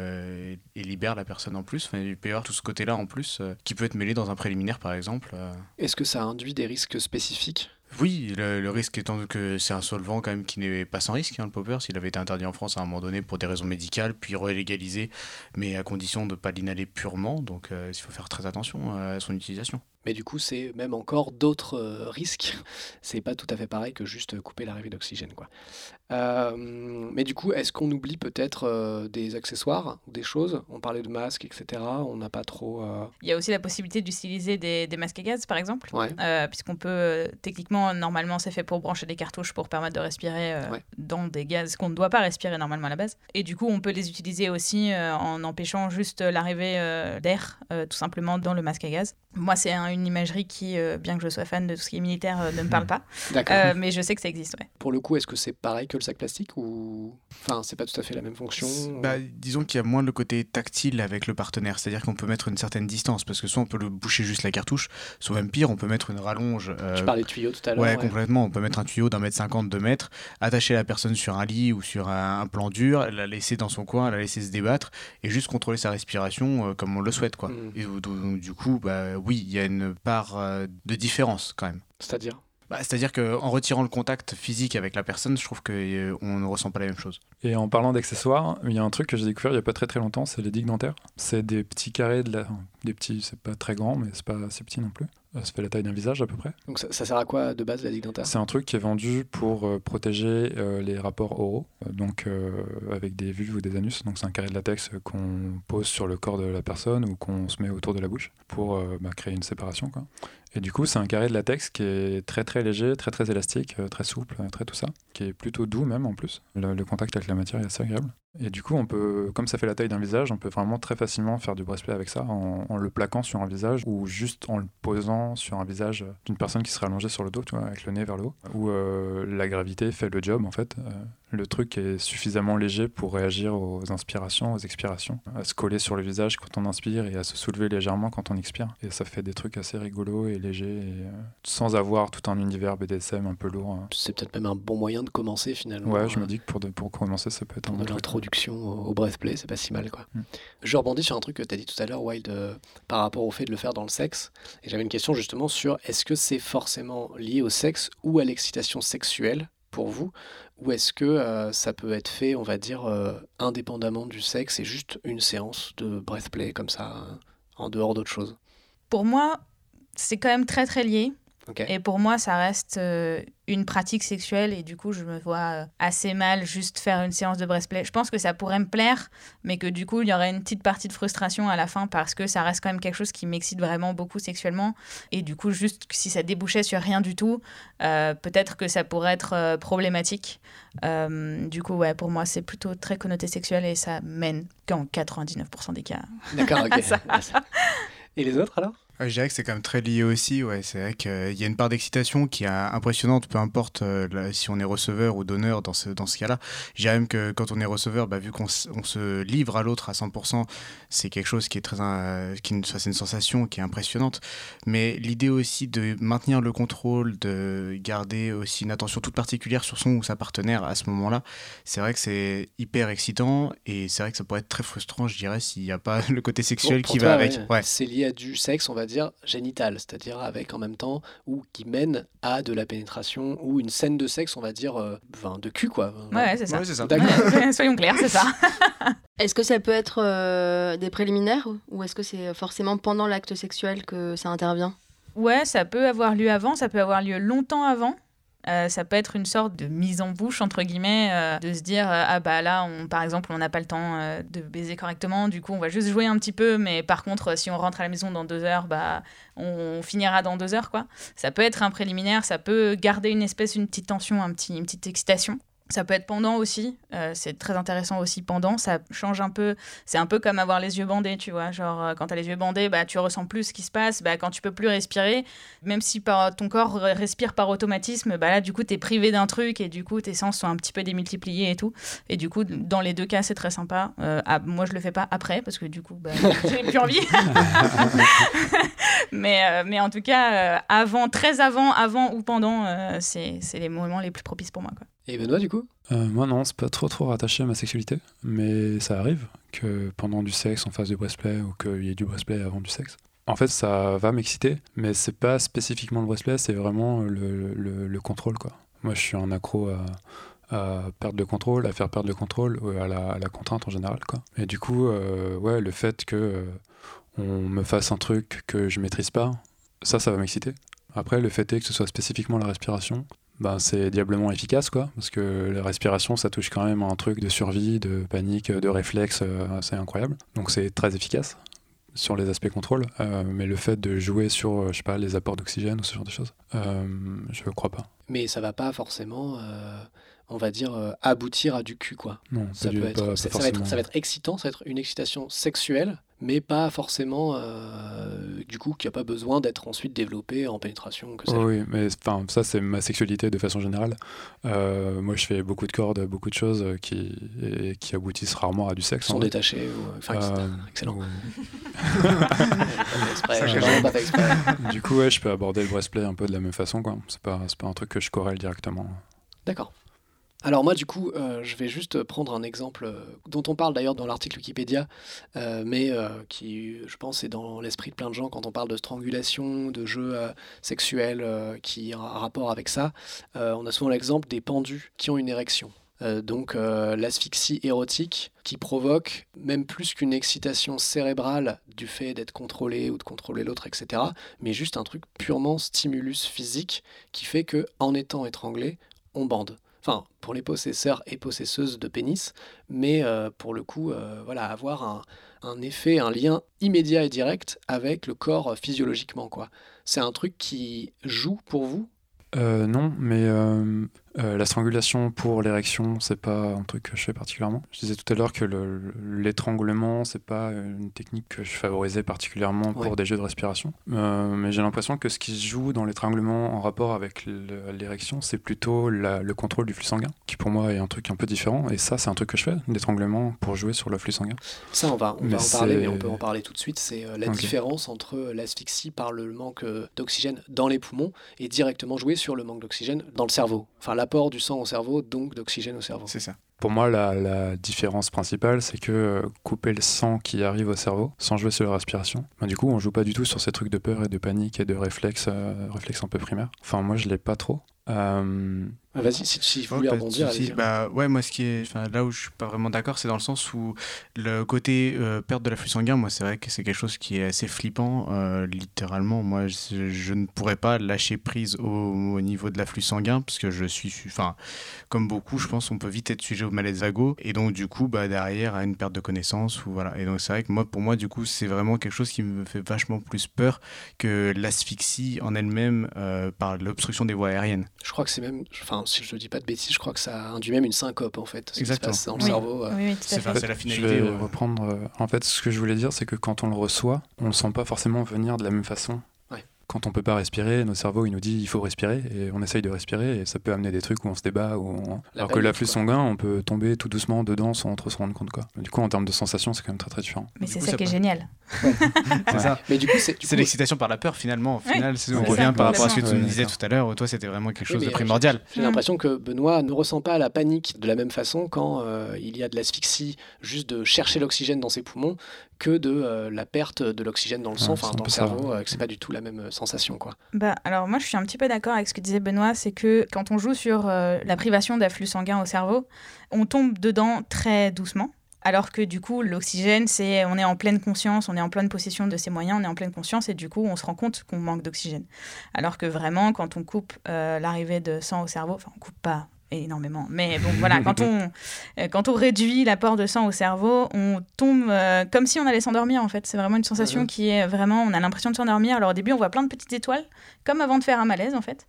et libère la personne en plus. Enfin, il peut y avoir tout ce côté-là en plus qui peut être mêlé dans un préliminaire par exemple. Est-ce que ça induit des risques spécifiques? Oui, le, risque étant que c'est un solvant quand même qui n'est pas sans risque, hein, le popper, s'il avait été interdit en France à un moment donné pour des raisons médicales, puis relégalisé, mais à condition de ne pas l'inhaler purement, donc il faut faire très attention à son utilisation. Mais du coup, c'est même encore d'autres euh, risques. <laughs> C'est pas tout à fait pareil que juste couper l'arrivée d'oxygène. Quoi. Euh, mais du coup, est-ce qu'on oublie peut-être euh, des accessoires ou des choses? On parlait de masques, etc. On n'a pas trop. Il y a aussi la possibilité d'utiliser des, des, masques à gaz, par exemple. Ouais. Puisqu'on peut, techniquement, normalement, c'est fait pour brancher des cartouches pour permettre de respirer dans des gaz qu'on ne doit pas respirer normalement à la base. Et du coup, on peut les utiliser aussi en empêchant juste l'arrivée d'air, tout simplement, dans le masque à gaz. Moi, c'est une imagerie qui, euh, bien que je sois fan de tout ce qui est militaire, euh, ne me parle pas. Euh, mais je sais que ça existe. Ouais. Pour le coup, est-ce que c'est pareil que le sac plastique ou enfin c'est pas tout à fait la même fonction bah, Disons qu'il y a moins le côté tactile avec le partenaire, c'est-à-dire qu'on peut mettre une certaine distance parce que soit on peut le boucher juste la cartouche, soit même pire, on peut mettre une rallonge. Tu parlais de tuyaux tout à l'heure. Ouais, complètement. On peut mettre un tuyau d'un mètre cinquante, deux mètres, attacher la personne sur un lit ou sur un, plan dur, la laisser dans son coin, la laisser se débattre et juste contrôler sa respiration comme on le souhaite quoi. Mm. Et donc, du coup, bah oui, il y a une part euh, de différence quand même. C'est-à-dire? Bah, C'est-à-dire qu'en retirant le contact physique avec la personne, je trouve qu'on euh, ne ressent pas la même chose. Et en parlant d'accessoires, il y a un truc que j'ai découvert il n'y a pas très très longtemps, c'est les digues dentaires. C'est des petits carrés, de la... des petits, c'est pas très grand, mais c'est pas assez petit non plus. Euh, ça fait la taille d'un visage à peu près. Donc ça, sert à quoi de base la digue dentaire? C'est un truc qui est vendu pour euh, protéger euh, les rapports oraux, donc avec des vulves ou des anus. Donc c'est un carré de latex qu'on pose sur le corps de la personne ou qu'on se met autour de la bouche pour bah, créer une séparation. Quoi. Et du coup, c'est un carré de latex qui est très très léger, très très élastique, très souple, très tout ça, qui est plutôt doux même en plus. Le, contact avec la matière est assez agréable. Et du coup, on peut, comme ça fait la taille d'un visage, on peut vraiment très facilement faire du breastplay avec ça en, le plaquant sur un visage ou juste en le posant sur un visage d'une personne qui serait allongée sur le dos, tu vois, avec le nez vers le haut, où euh, la gravité fait le job en fait. Euh, le truc est suffisamment léger pour réagir aux inspirations, aux expirations, à se coller sur le visage quand on inspire et à se soulever légèrement quand on expire. Et ça fait des trucs assez rigolos et légers, et, euh, sans avoir tout un univers BDSM un peu lourd. hein. C'est peut-être même un bon moyen de commencer finalement. Ouais, je Euh, me dis que pour, de- pour commencer, ça peut être un de bon l'introduction au, au breastplay, c'est pas si mal quoi. Mm. Je rebondis sur un truc que tu as dit tout à l'heure, Wild, euh, par rapport au fait de le faire dans le sexe. Et j'avais une question justement sur est-ce que c'est forcément lié au sexe ou à l'excitation sexuelle pour vous Ou est-ce que euh, ça peut être fait, on va dire, euh, indépendamment du sexe et juste une séance de breastplay comme ça, euh, en dehors d'autre chose Pour moi, c'est quand même très très lié. Et pour moi, ça reste euh, une pratique sexuelle et du coup, je me vois euh, assez mal juste faire une séance de breastplay. Je pense que ça pourrait me plaire, mais que du coup, il y aurait une petite partie de frustration à la fin parce que ça reste quand même quelque chose qui m'excite vraiment beaucoup sexuellement. Et du coup, juste si ça débouchait sur rien du tout, euh, peut-être que ça pourrait être problématique. Du coup, ouais, pour moi, c'est plutôt très connoté sexuel et ça mène qu'en 99% des cas. D'accord, ok. <laughs> Ça. et les autres alors? Ouais, je dirais que c'est quand même très lié aussi. Ouais, c'est vrai qu'il y a une part d'excitation qui est impressionnante, peu importe euh, si on est receveur ou donneur dans ce, dans ce cas-là. Je dirais même que quand on est receveur, bah, vu qu'on se livre à l'autre à 100%, c'est quelque chose qui est très. euh, qui, c'est une sensation qui est impressionnante. Mais l'idée aussi de maintenir le contrôle, de garder aussi une attention toute particulière sur son ou sa partenaire à ce moment-là, c'est vrai que c'est hyper excitant et c'est vrai que ça pourrait être très frustrant, je dirais, s'il n'y a pas <laughs> le côté sexuel qui toi, va avec. Ouais. C'est lié à du sexe, on va dire, génital, c'est-à-dire avec en même temps, ou qui mène à de la pénétration, ou une scène de sexe, on va dire, euh, enfin, de cul, quoi. Ouais, c'est ça. Ouais, c'est ça. <laughs> Ouais, soyons clairs, c'est ça. <laughs> Est-ce que ça peut être euh, des préliminaires ou- ou est-ce que c'est forcément pendant l'acte sexuel que ça intervient? Ouais, ça peut avoir lieu avant, ça peut avoir lieu longtemps avant. Euh, ça peut être une sorte de mise en bouche, entre guillemets, euh, de se dire euh, Ah bah là, on, par exemple, on n'a pas le temps de baiser correctement, du coup, on va juste jouer un petit peu, mais par contre, si on rentre à la maison dans deux heures, bah, on, finira dans deux heures, quoi. Ça peut être un préliminaire, ça peut garder une espèce, une petite tension, un petit, une petite excitation. Ça peut être pendant aussi, euh, c'est très intéressant aussi pendant, ça change un peu, c'est un peu comme avoir les yeux bandés, tu vois, genre euh, quand t'as les yeux bandés, bah, tu ressens plus ce qui se passe, bah, quand tu peux plus respirer, même si par, ton corps re- respire par automatisme, bah là du coup t'es privé d'un truc et du coup tes sens sont un petit peu démultipliés et tout, et du coup dans les deux cas c'est très sympa, Euh, moi je le fais pas après parce que du coup bah, <laughs> j'ai plus envie, <laughs> mais, euh, mais en tout cas avant, très avant, avant ou pendant, c'est les moments les plus propices pour moi. Quoi. Et Benoît, du coup Euh, moi non, c'est pas trop trop rattaché à ma sexualité, mais ça arrive que pendant du sexe on fasse du breastplay ou qu'il y ait du breastplay avant du sexe. En fait, ça va m'exciter, mais c'est pas spécifiquement le breastplay, c'est vraiment le, le- le contrôle quoi. Moi, je suis un accro à, à perdre le contrôle, à faire perdre le contrôle, à la, à la contrainte en général quoi. Et du coup, euh, ouais, le fait que euh, on me fasse un truc que je maîtrise pas, ça, ça va m'exciter. Après, le fait est que ce soit spécifiquement la respiration, ben, c'est diablement efficace, quoi, parce que la respiration, ça touche quand même à un truc de survie, de panique, de réflexe, euh, assez incroyable. Donc c'est très efficace sur les aspects contrôle, euh, mais le fait de jouer sur, euh, je sais pas, les apports d'oxygène ou ce genre de choses, euh, je crois pas. Mais ça va pas forcément, on va dire, euh, aboutir à du cul, quoi. Non, Ça, peut être, pas- pas ça, ça va être, ça va être excitant, ça va être une excitation sexuelle, mais pas forcément, euh, du coup, qui a pas besoin d'être ensuite développé en pénétration. Que. Oui, mais enfin, ça, c'est ma sexualité de façon générale. Euh, moi, je fais beaucoup de cordes, beaucoup de choses qui, et qui aboutissent rarement à du sexe. en Sont vrai. détachés. Ou, enfin, Euh, excellent. ou- pas fait exprès, pas fait exprès. du coup, ouais, je peux aborder le breastplay un peu de la même façon, quoi. C'est pas, c'est pas un truc que je corrèle directement. D'accord. Alors moi du coup, euh, je vais juste prendre un exemple euh, dont on parle d'ailleurs dans l'article Wikipédia, euh, mais qui, je pense, est dans l'esprit de plein de gens quand on parle de strangulation, de jeux sexuels qui ont un rapport avec ça. On a souvent l'exemple des pendus qui ont une érection. Donc l'asphyxie érotique qui provoque même plus qu'une excitation cérébrale du fait d'être contrôlé ou de contrôler l'autre, etc. Mais juste un truc purement stimulus physique qui fait que en étant étranglé, on bande. Enfin, pour les possesseurs et possesseuses de pénis, mais euh, pour le coup, euh, voilà, avoir un, un effet, un lien immédiat et direct avec le corps euh, physiologiquement, quoi. C'est un truc qui joue pour vous? Non, mais euh, la strangulation pour l'érection, c'est pas un truc que je fais particulièrement. Je disais tout à l'heure que le- l'étranglement, c'est pas une technique que je favorisais particulièrement pour Ouais. des jeux de respiration. Euh, mais j'ai l'impression que ce qui se joue dans l'étranglement en rapport avec l'érection, c'est plutôt la- le contrôle du flux sanguin, qui pour moi est un truc un peu différent. Et ça, c'est un truc que je fais, l'étranglement pour jouer sur le flux sanguin. Ça, on va, on va en parler, mais on peut en parler tout de suite. C'est euh, la différence entre l'asphyxie par le manque d'oxygène dans les poumons et directement jouer sur le manque d'oxygène dans le cerveau. Enfin, l'apport du sang au cerveau, donc d'oxygène au cerveau. C'est ça. Pour moi, la, la différence principale, c'est que euh, couper le sang qui arrive au cerveau, sans jouer sur la respiration, ben, du coup, on joue pas du tout sur ces trucs de peur et de panique et de réflexes, euh, réflexes un peu primaires. Enfin, moi, je l'ai pas trop. Euh, Ah, Vas-y, si, si vous voulez rebondir, allez-y. Bah ouais, moi ce qui est, enfin là où je suis pas vraiment d'accord, c'est dans le sens où le côté euh, perte de l'afflux sanguin, moi c'est vrai que c'est quelque chose qui est assez flippant, euh, littéralement. Moi, je, je ne pourrais pas lâcher prise au, au niveau de l'afflux sanguin parce que je suis, enfin, comme beaucoup, je pense, on peut vite être sujet au malaise vago et donc du coup, bah derrière à une perte de connaissance ou voilà. Et donc c'est vrai que moi, pour moi, du coup, c'est vraiment quelque chose qui me fait vachement plus peur que l'asphyxie en elle-même euh, par l'obstruction des voies aériennes. Je crois que c'est même, enfin, si je ne dis pas de bêtises, je crois que ça induit même une syncope en fait. Ce qui se Exactement. passe dans le Oui. cerveau. euh. Oui, C'est enfin, la je finalité. vais ouais. reprendre. euh, en fait, ce que je voulais dire, c'est que quand on le reçoit, on le sent pas forcément venir de la même façon. Quand on peut pas respirer, nos cerveaux, il nous dit il faut respirer et on essaye de respirer et ça peut amener des trucs où on se débat. Où on- La Alors que l'afflux sanguin, on peut tomber tout doucement dedans sans trop se rendre compte. Quoi. Du coup, en termes de sensations, c'est quand même très très différent. Mais c'est ça ça qui est génial. <laughs> C'est ça. Mais du coup, c'est coup, l'excitation par la peur finalement. Au final, on ça, revient par rapport à ce que tu nous disais tout à l'heure. Toi, c'était vraiment quelque chose de primordial. J'ai Mm. l'impression que Benoît ne ressent pas la panique de la même façon quand euh, il y a de l'asphyxie, juste de chercher l'oxygène dans ses poumons, que de euh, la perte de l'oxygène dans le sang, enfin dans le cerveau, euh, que c'est pas du tout la même euh, sensation. quoi. Bah, alors moi je suis un petit peu d'accord avec ce que disait Benoît, c'est que quand on joue sur euh, la privation d'afflux sanguin au cerveau, on tombe dedans très doucement. Alors que du coup, l'oxygène, c'est on est en pleine conscience, on est en pleine possession de ses moyens, on est en pleine conscience et du coup, on se rend compte qu'on manque d'oxygène. Alors que vraiment, quand on coupe euh, l'arrivée de sang au cerveau, enfin, on coupe pas énormément, mais bon, voilà, quand on, euh, quand on réduit l'apport de sang au cerveau, on tombe euh, comme si on allait s'endormir en fait. C'est vraiment une sensation qui est vraiment, on a l'impression de s'endormir. Alors au début, on voit plein de petites étoiles, comme avant de faire un malaise en fait.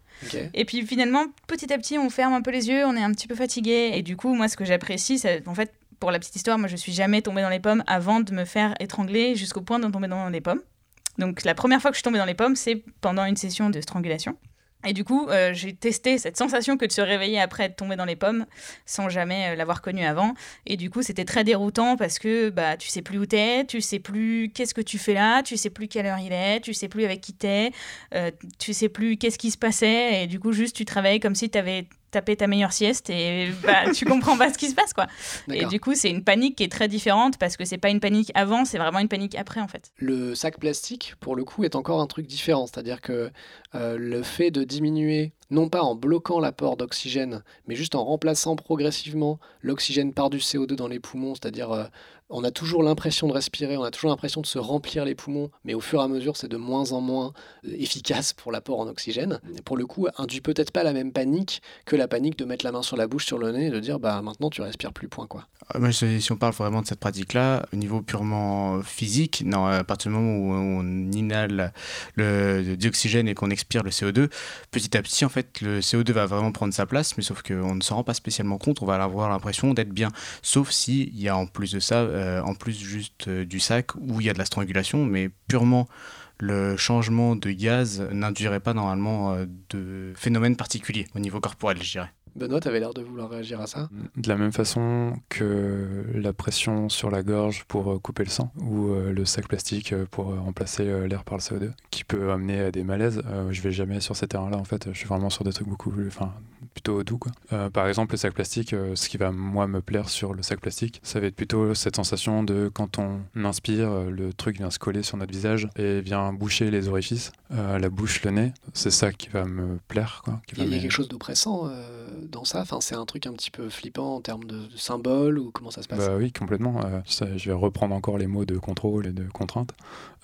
Et puis finalement, petit à petit, on ferme un peu les yeux, on est un petit peu fatigué. Et du coup, moi, ce que j'apprécie, c'est en fait, pour la petite histoire, moi, je suis jamais tombée dans les pommes avant de me faire étrangler jusqu'au point de tomber dans les pommes. Donc la première fois que je suis tombée dans les pommes, c'est pendant une session de strangulation. Et du coup, euh, j'ai testé cette sensation que de se réveiller après de tomber dans les pommes sans jamais euh, l'avoir connue avant. Et du coup, c'était très déroutant parce que bah, tu sais plus où t'es, tu sais plus qu'est-ce que tu fais là, tu sais plus quelle heure il est, tu sais plus avec qui t'es, euh, tu sais plus qu'est-ce qui se passait. Et du coup, juste tu travailles comme si t'avais tapé ta meilleure sieste et bah, <laughs> tu comprends pas ce qui se passe quoi. Et du coup, c'est une panique qui est très différente parce que c'est pas une panique avant, c'est vraiment une panique après en fait. Le sac plastique, pour le coup, est encore un truc différent. C'est-à-dire que euh, le fait de diminuer, non pas en bloquant l'apport d'oxygène, mais juste en remplaçant progressivement l'oxygène par du CO2 dans les poumons, c'est-à-dire euh, on a toujours l'impression de respirer, on a toujours l'impression de se remplir les poumons, mais au fur et à mesure, c'est de moins en moins euh, efficace pour l'apport en oxygène. Pour le coup, induit peut-être pas la même panique que la panique de mettre la main sur la bouche, sur le nez et de dire bah maintenant tu respires plus, point quoi. Euh, moi, je- si on parle vraiment de cette pratique-là, au niveau purement physique, non, à partir du moment où on inhale le dioxygène et qu'on expire le CO2, petit à petit, en fait, le CO2 va vraiment prendre sa place, mais sauf qu'on ne s'en rend pas spécialement compte, on va avoir l'impression d'être bien. Sauf s'il y a en plus de ça, euh, en plus juste euh, du sac, où il y a de la strangulation, mais purement le changement de gaz n'induirait pas normalement euh, de phénomène particulier au niveau corporel, je dirais. Benoît, tu avais l'air de vouloir réagir à ça. De la même façon que la pression sur la gorge pour couper le sang ou le sac plastique pour remplacer l'air par le CO2 qui peut amener à des malaises. Je vais jamais sur ces terrains-là en fait. Je suis vraiment sur des trucs beaucoup plus, enfin plutôt doux quoi. Euh, par exemple le sac plastique, euh, ce qui va moi me plaire sur le sac plastique, ça va être plutôt cette sensation de quand on inspire, euh, le truc vient se coller sur notre visage et vient boucher les orifices, la bouche, le nez. C'est ça qui va me plaire quoi. qui Il y a, quelque chose d'oppressant dans ça? Enfin, c'est un truc un petit peu flippant en termes de, de symbole ou comment ça se passe? Bah oui, complètement. Ça, je vais reprendre encore les mots de contrôle et de contrainte.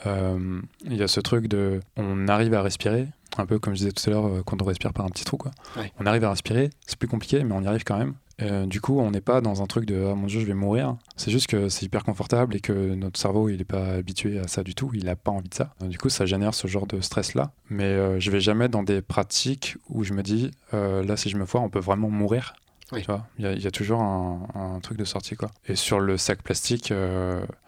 Il y a ce truc de, on arrive à respirer, Un peu comme je disais tout à l'heure, euh, quand on respire par un petit trou. Quoi. Ouais. On arrive à respirer, c'est plus compliqué, mais on y arrive quand même. Euh, du coup, on n'est pas dans un truc de ah mon dieu, je vais mourir. C'est juste que c'est hyper confortable et que notre cerveau, il n'est pas habitué à ça du tout. Il n'a pas envie de ça. Du coup, ça génère ce genre de stress-là. Mais euh, je vais jamais dans des pratiques où je me dis euh, là, si je me foire, on peut vraiment mourir. Oui. Tu vois, il y, a- il y a toujours un, un truc de sortie. Quoi. Et sur le sac plastique,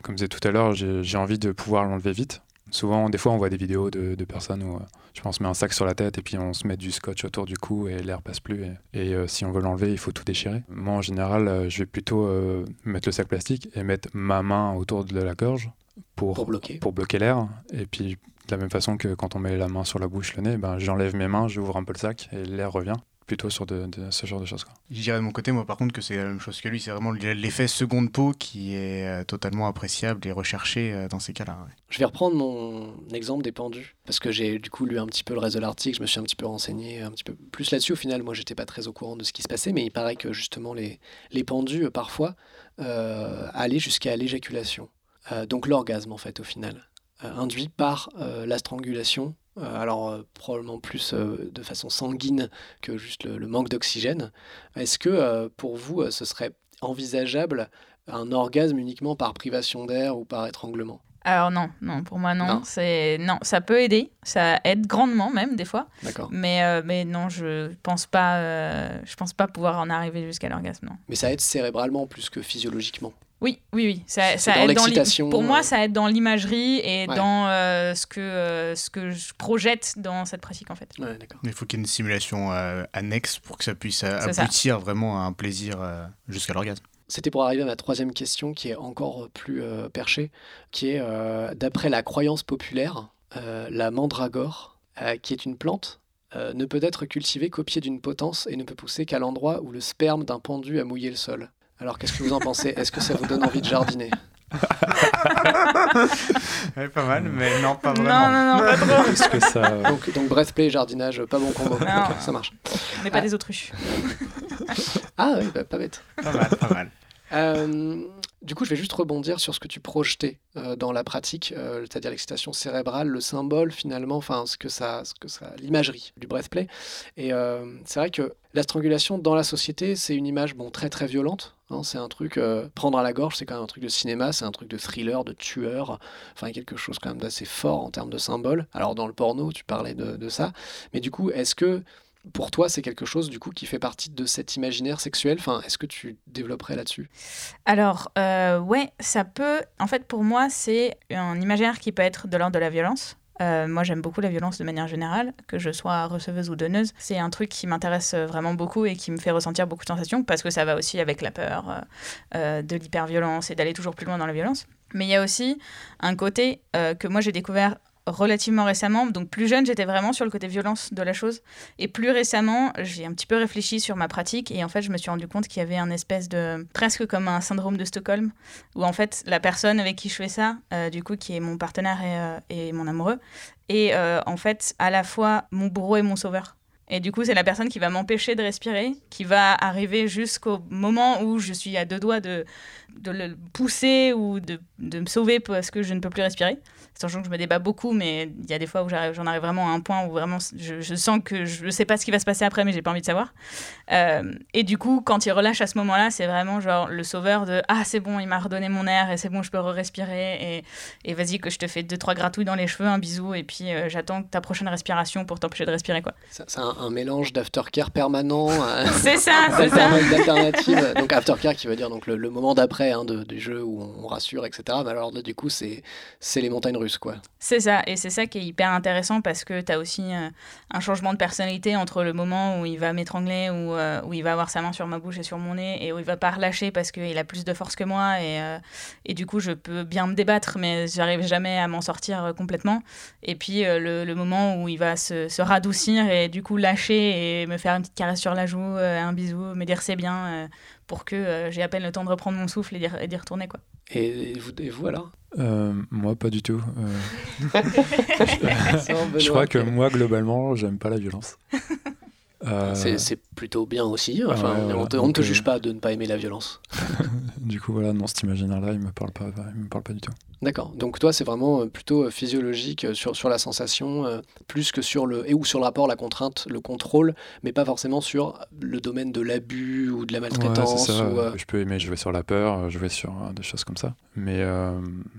comme je disais tout à l'heure, j'ai envie de pouvoir l'enlever vite. Souvent, des fois, on voit des vidéos de, de personnes où euh, je pense, on se met un sac sur la tête et puis on se met du scotch autour du cou et l'air passe plus. Et, et, euh, si on veut l'enlever, il faut tout déchirer. Moi, en général, euh, je vais plutôt euh, mettre le sac plastique et mettre ma main autour de la gorge pour, Pour bloquer. pour bloquer l'air. Et puis, de la même façon que quand on met la main sur la bouche, le nez, ben, j'enlève mes mains, j'ouvre un peu le sac et l'air revient. Plutôt sur de, de ce genre de choses. Quoi. Je dirais de mon côté, moi par contre, que c'est la même chose que lui. C'est vraiment l'effet seconde peau qui est euh, totalement appréciable et recherché euh, dans ces cas-là. ouais. Je vais reprendre mon exemple des pendus, parce que j'ai du coup lu un petit peu le reste de l'article, je me suis un petit peu renseigné, un petit peu plus là-dessus. Au final, moi, j'étais pas très au courant de ce qui se passait, mais il paraît que justement, les, les pendus, euh, parfois, euh, allaient jusqu'à l'éjaculation. Euh, donc l'orgasme, en fait, au final, euh, induit par euh, la strangulation. Euh, alors, euh, probablement plus euh, de façon sanguine que juste le, le manque d'oxygène. Est-ce que pour vous, ce serait envisageable un orgasme uniquement par privation d'air ou par étranglement? Alors non, non, pour moi non. Non. C'est non, ça peut aider, ça aide grandement même des fois, D'accord. mais euh, mais non, je pense pas, euh, je pense pas pouvoir en arriver jusqu'à l'orgasme. Non. Mais ça aide cérébralement plus que physiologiquement. Oui, oui, oui. Ça, C'est ça dans aide dans l'i- l'excitation, Pour moi, ça aide dans l'imagerie et Ouais. dans euh, ce que euh, ce que je projette dans cette pratique en fait. Ouais, d'accord. Mais il faut qu'il y ait une simulation euh, annexe pour que ça puisse ça. aboutir vraiment à un plaisir euh, jusqu'à l'orgasme. C'était pour arriver à ma troisième question qui est encore plus euh, perchée, qui est euh, d'après la croyance populaire, euh, la mandragore, euh, qui est une plante, euh, ne peut être cultivée qu'au pied d'une potence et ne peut pousser qu'à l'endroit où le sperme d'un pendu a mouillé le sol. Alors qu'est-ce que vous en pensez? Est-ce que ça vous donne envie de jardiner? <laughs> Pas mal, mais non, pas Non, non, non, pas trop. <laughs> Que ça. donc, donc breastplay, jardinage, pas bon combo. Non. Ça marche. On n'est pas Ah. des autruches. Ah oui, bah, pas bête. Pas mal, pas mal. Euh, du coup, je vais juste rebondir sur ce que tu projetais euh, dans la pratique, euh, c'est-à-dire l'excitation cérébrale, le symbole finalement, enfin ce que ça, ce que ça, l'imagerie du breastplay. Et c'est vrai que la strangulation dans la société, c'est une image bon très très violente. hein, c'est un truc prendre à la gorge, c'est quand même un truc de cinéma, c'est un truc de thriller, de tueur. Enfin quelque chose quand même d'assez fort en termes de symbole. Alors dans le porno, tu parlais de ça, mais du coup, est-ce que pour toi, c'est quelque chose du coup qui fait partie de cet imaginaire sexuel? Enfin, est-ce que tu développerais là-dessus? Alors, euh, ouais, ça peut. En fait, pour moi, c'est un imaginaire qui peut être de l'ordre de la violence. Euh, moi, j'aime beaucoup la violence de manière générale, que je sois receveuse ou donneuse. C'est un truc qui m'intéresse euh, vraiment beaucoup et qui me fait ressentir beaucoup de sensations parce que ça va aussi avec la peur de l'hyperviolence et d'aller toujours plus loin dans la violence. Mais il y a aussi un côté que moi j'ai découvert relativement récemment. Donc plus jeune, j'étais vraiment sur le côté violence de la chose. Et plus récemment, j'ai un petit peu réfléchi sur ma pratique et en fait, je me suis rendu compte qu'il y avait un espèce de presque comme un syndrome de Stockholm où en fait la personne avec qui je fais ça, euh, du coup, qui est mon partenaire et, euh, mon amoureux, est euh, en fait à la fois mon bourreau et mon sauveur. Et du coup, c'est la personne qui va m'empêcher de respirer, qui va arriver jusqu'au moment où je suis à deux doigts de, de le pousser ou de, de me sauver parce que je ne peux plus respirer. Sachant que je me débat beaucoup, mais il y a des fois où j'en arrive vraiment à un point où vraiment je, je sens que je ne sais pas ce qui va se passer après, mais j'ai pas envie de savoir. Euh, et du coup, quand il relâche à ce moment-là, c'est vraiment genre le sauveur de Ah, c'est bon, il m'a redonné mon air et c'est bon, je peux respirer. Et, et vas-y, que je te fais deux, trois gratouilles dans les cheveux, un bisou, et puis euh, j'attends ta prochaine respiration pour t'empêcher de respirer. quoi. C'est un, un mélange d'aftercare permanent, euh, <laughs> C'est ça, c'est ça. Donc aftercare qui veut dire donc le, le moment d'après hein, du jeu où on rassure, etc. Mais alors là, du coup, c'est les montagnes russes, quoi. C'est ça, et c'est ça qui est hyper intéressant parce que tu as aussi euh, un changement de personnalité entre le moment où il va m'étrangler, où, euh, où il va avoir sa main sur ma bouche et sur mon nez, et où il va pas relâcher parce qu'il a plus de force que moi, et, euh, et du coup je peux bien me débattre, mais j'arrive jamais à m'en sortir complètement. Et puis le, le moment où il va se, se radoucir et du coup lâcher et me faire une petite caresse sur la joue, un bisou, me dire c'est bien, pour que euh, j'ai à peine le temps de reprendre mon souffle et d'y et d'y retourner. quoi. Et, et vous, et vous alors? Euh, moi, pas du tout. Euh, <laughs> je crois que moi, globalement, j'aime pas la violence. <laughs> Euh, C'est plutôt bien aussi. Enfin, ouais, on voilà. te, on ne te juge pas de ne pas aimer la violence. <laughs> du coup, voilà, non, cet imaginaire-là, il me parle pas, il me parle pas du tout. D'accord. Donc toi, c'est vraiment euh, plutôt euh, physiologique euh, sur, sur la sensation, euh, plus que sur le et ou sur le rapport, la contrainte, le contrôle, mais pas forcément sur le domaine de l'abus ou de la maltraitance. c'est ça. ou, euh, Je peux aimer jouer sur la peur, jouer sur euh, des choses comme ça. Mais euh,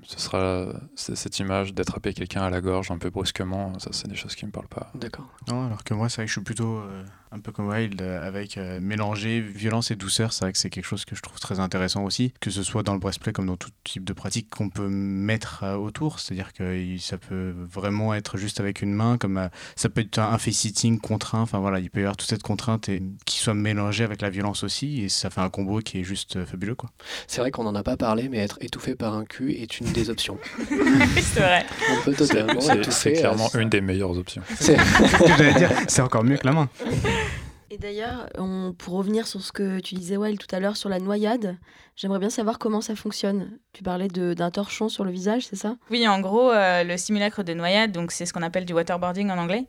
ce sera cette image d'attraper quelqu'un à la gorge un peu brusquement, ça c'est des choses qui me parlent pas. D'accord. Non, alors que moi, c'est vrai que je suis plutôt euh, un peu comme Wild, euh, avec euh, mélanger violence et douceur. C'est vrai que c'est quelque chose que je trouve très intéressant aussi, que ce soit dans le breastplay comme dans tout type de pratique qu'on peut mettre euh, autour. C'est-à-dire que ça peut vraiment être juste avec une main, comme euh, ça peut être un, face-sitting contraint. Enfin voilà, il peut y avoir toute cette contrainte et qui soit mélangée avec la violence aussi, et ça fait un combo qui est juste euh, fabuleux, quoi. C'est vrai qu'on n'en a pas parlé, mais être étouffé par un cul est une des options. <laughs> C'est vrai. On peut totalement C'est clairement euh, une des meilleures options. <laughs> <laughs> c'est- ce encore mieux que la main. Et d'ailleurs, on- pour revenir sur ce que tu disais, Well, tout à l'heure sur la noyade, j'aimerais bien savoir comment ça fonctionne. Tu parlais de- d'un torchon sur le visage, c'est ça? Oui, en gros, euh, le simulacre de noyade, donc c'est ce qu'on appelle du waterboarding en anglais,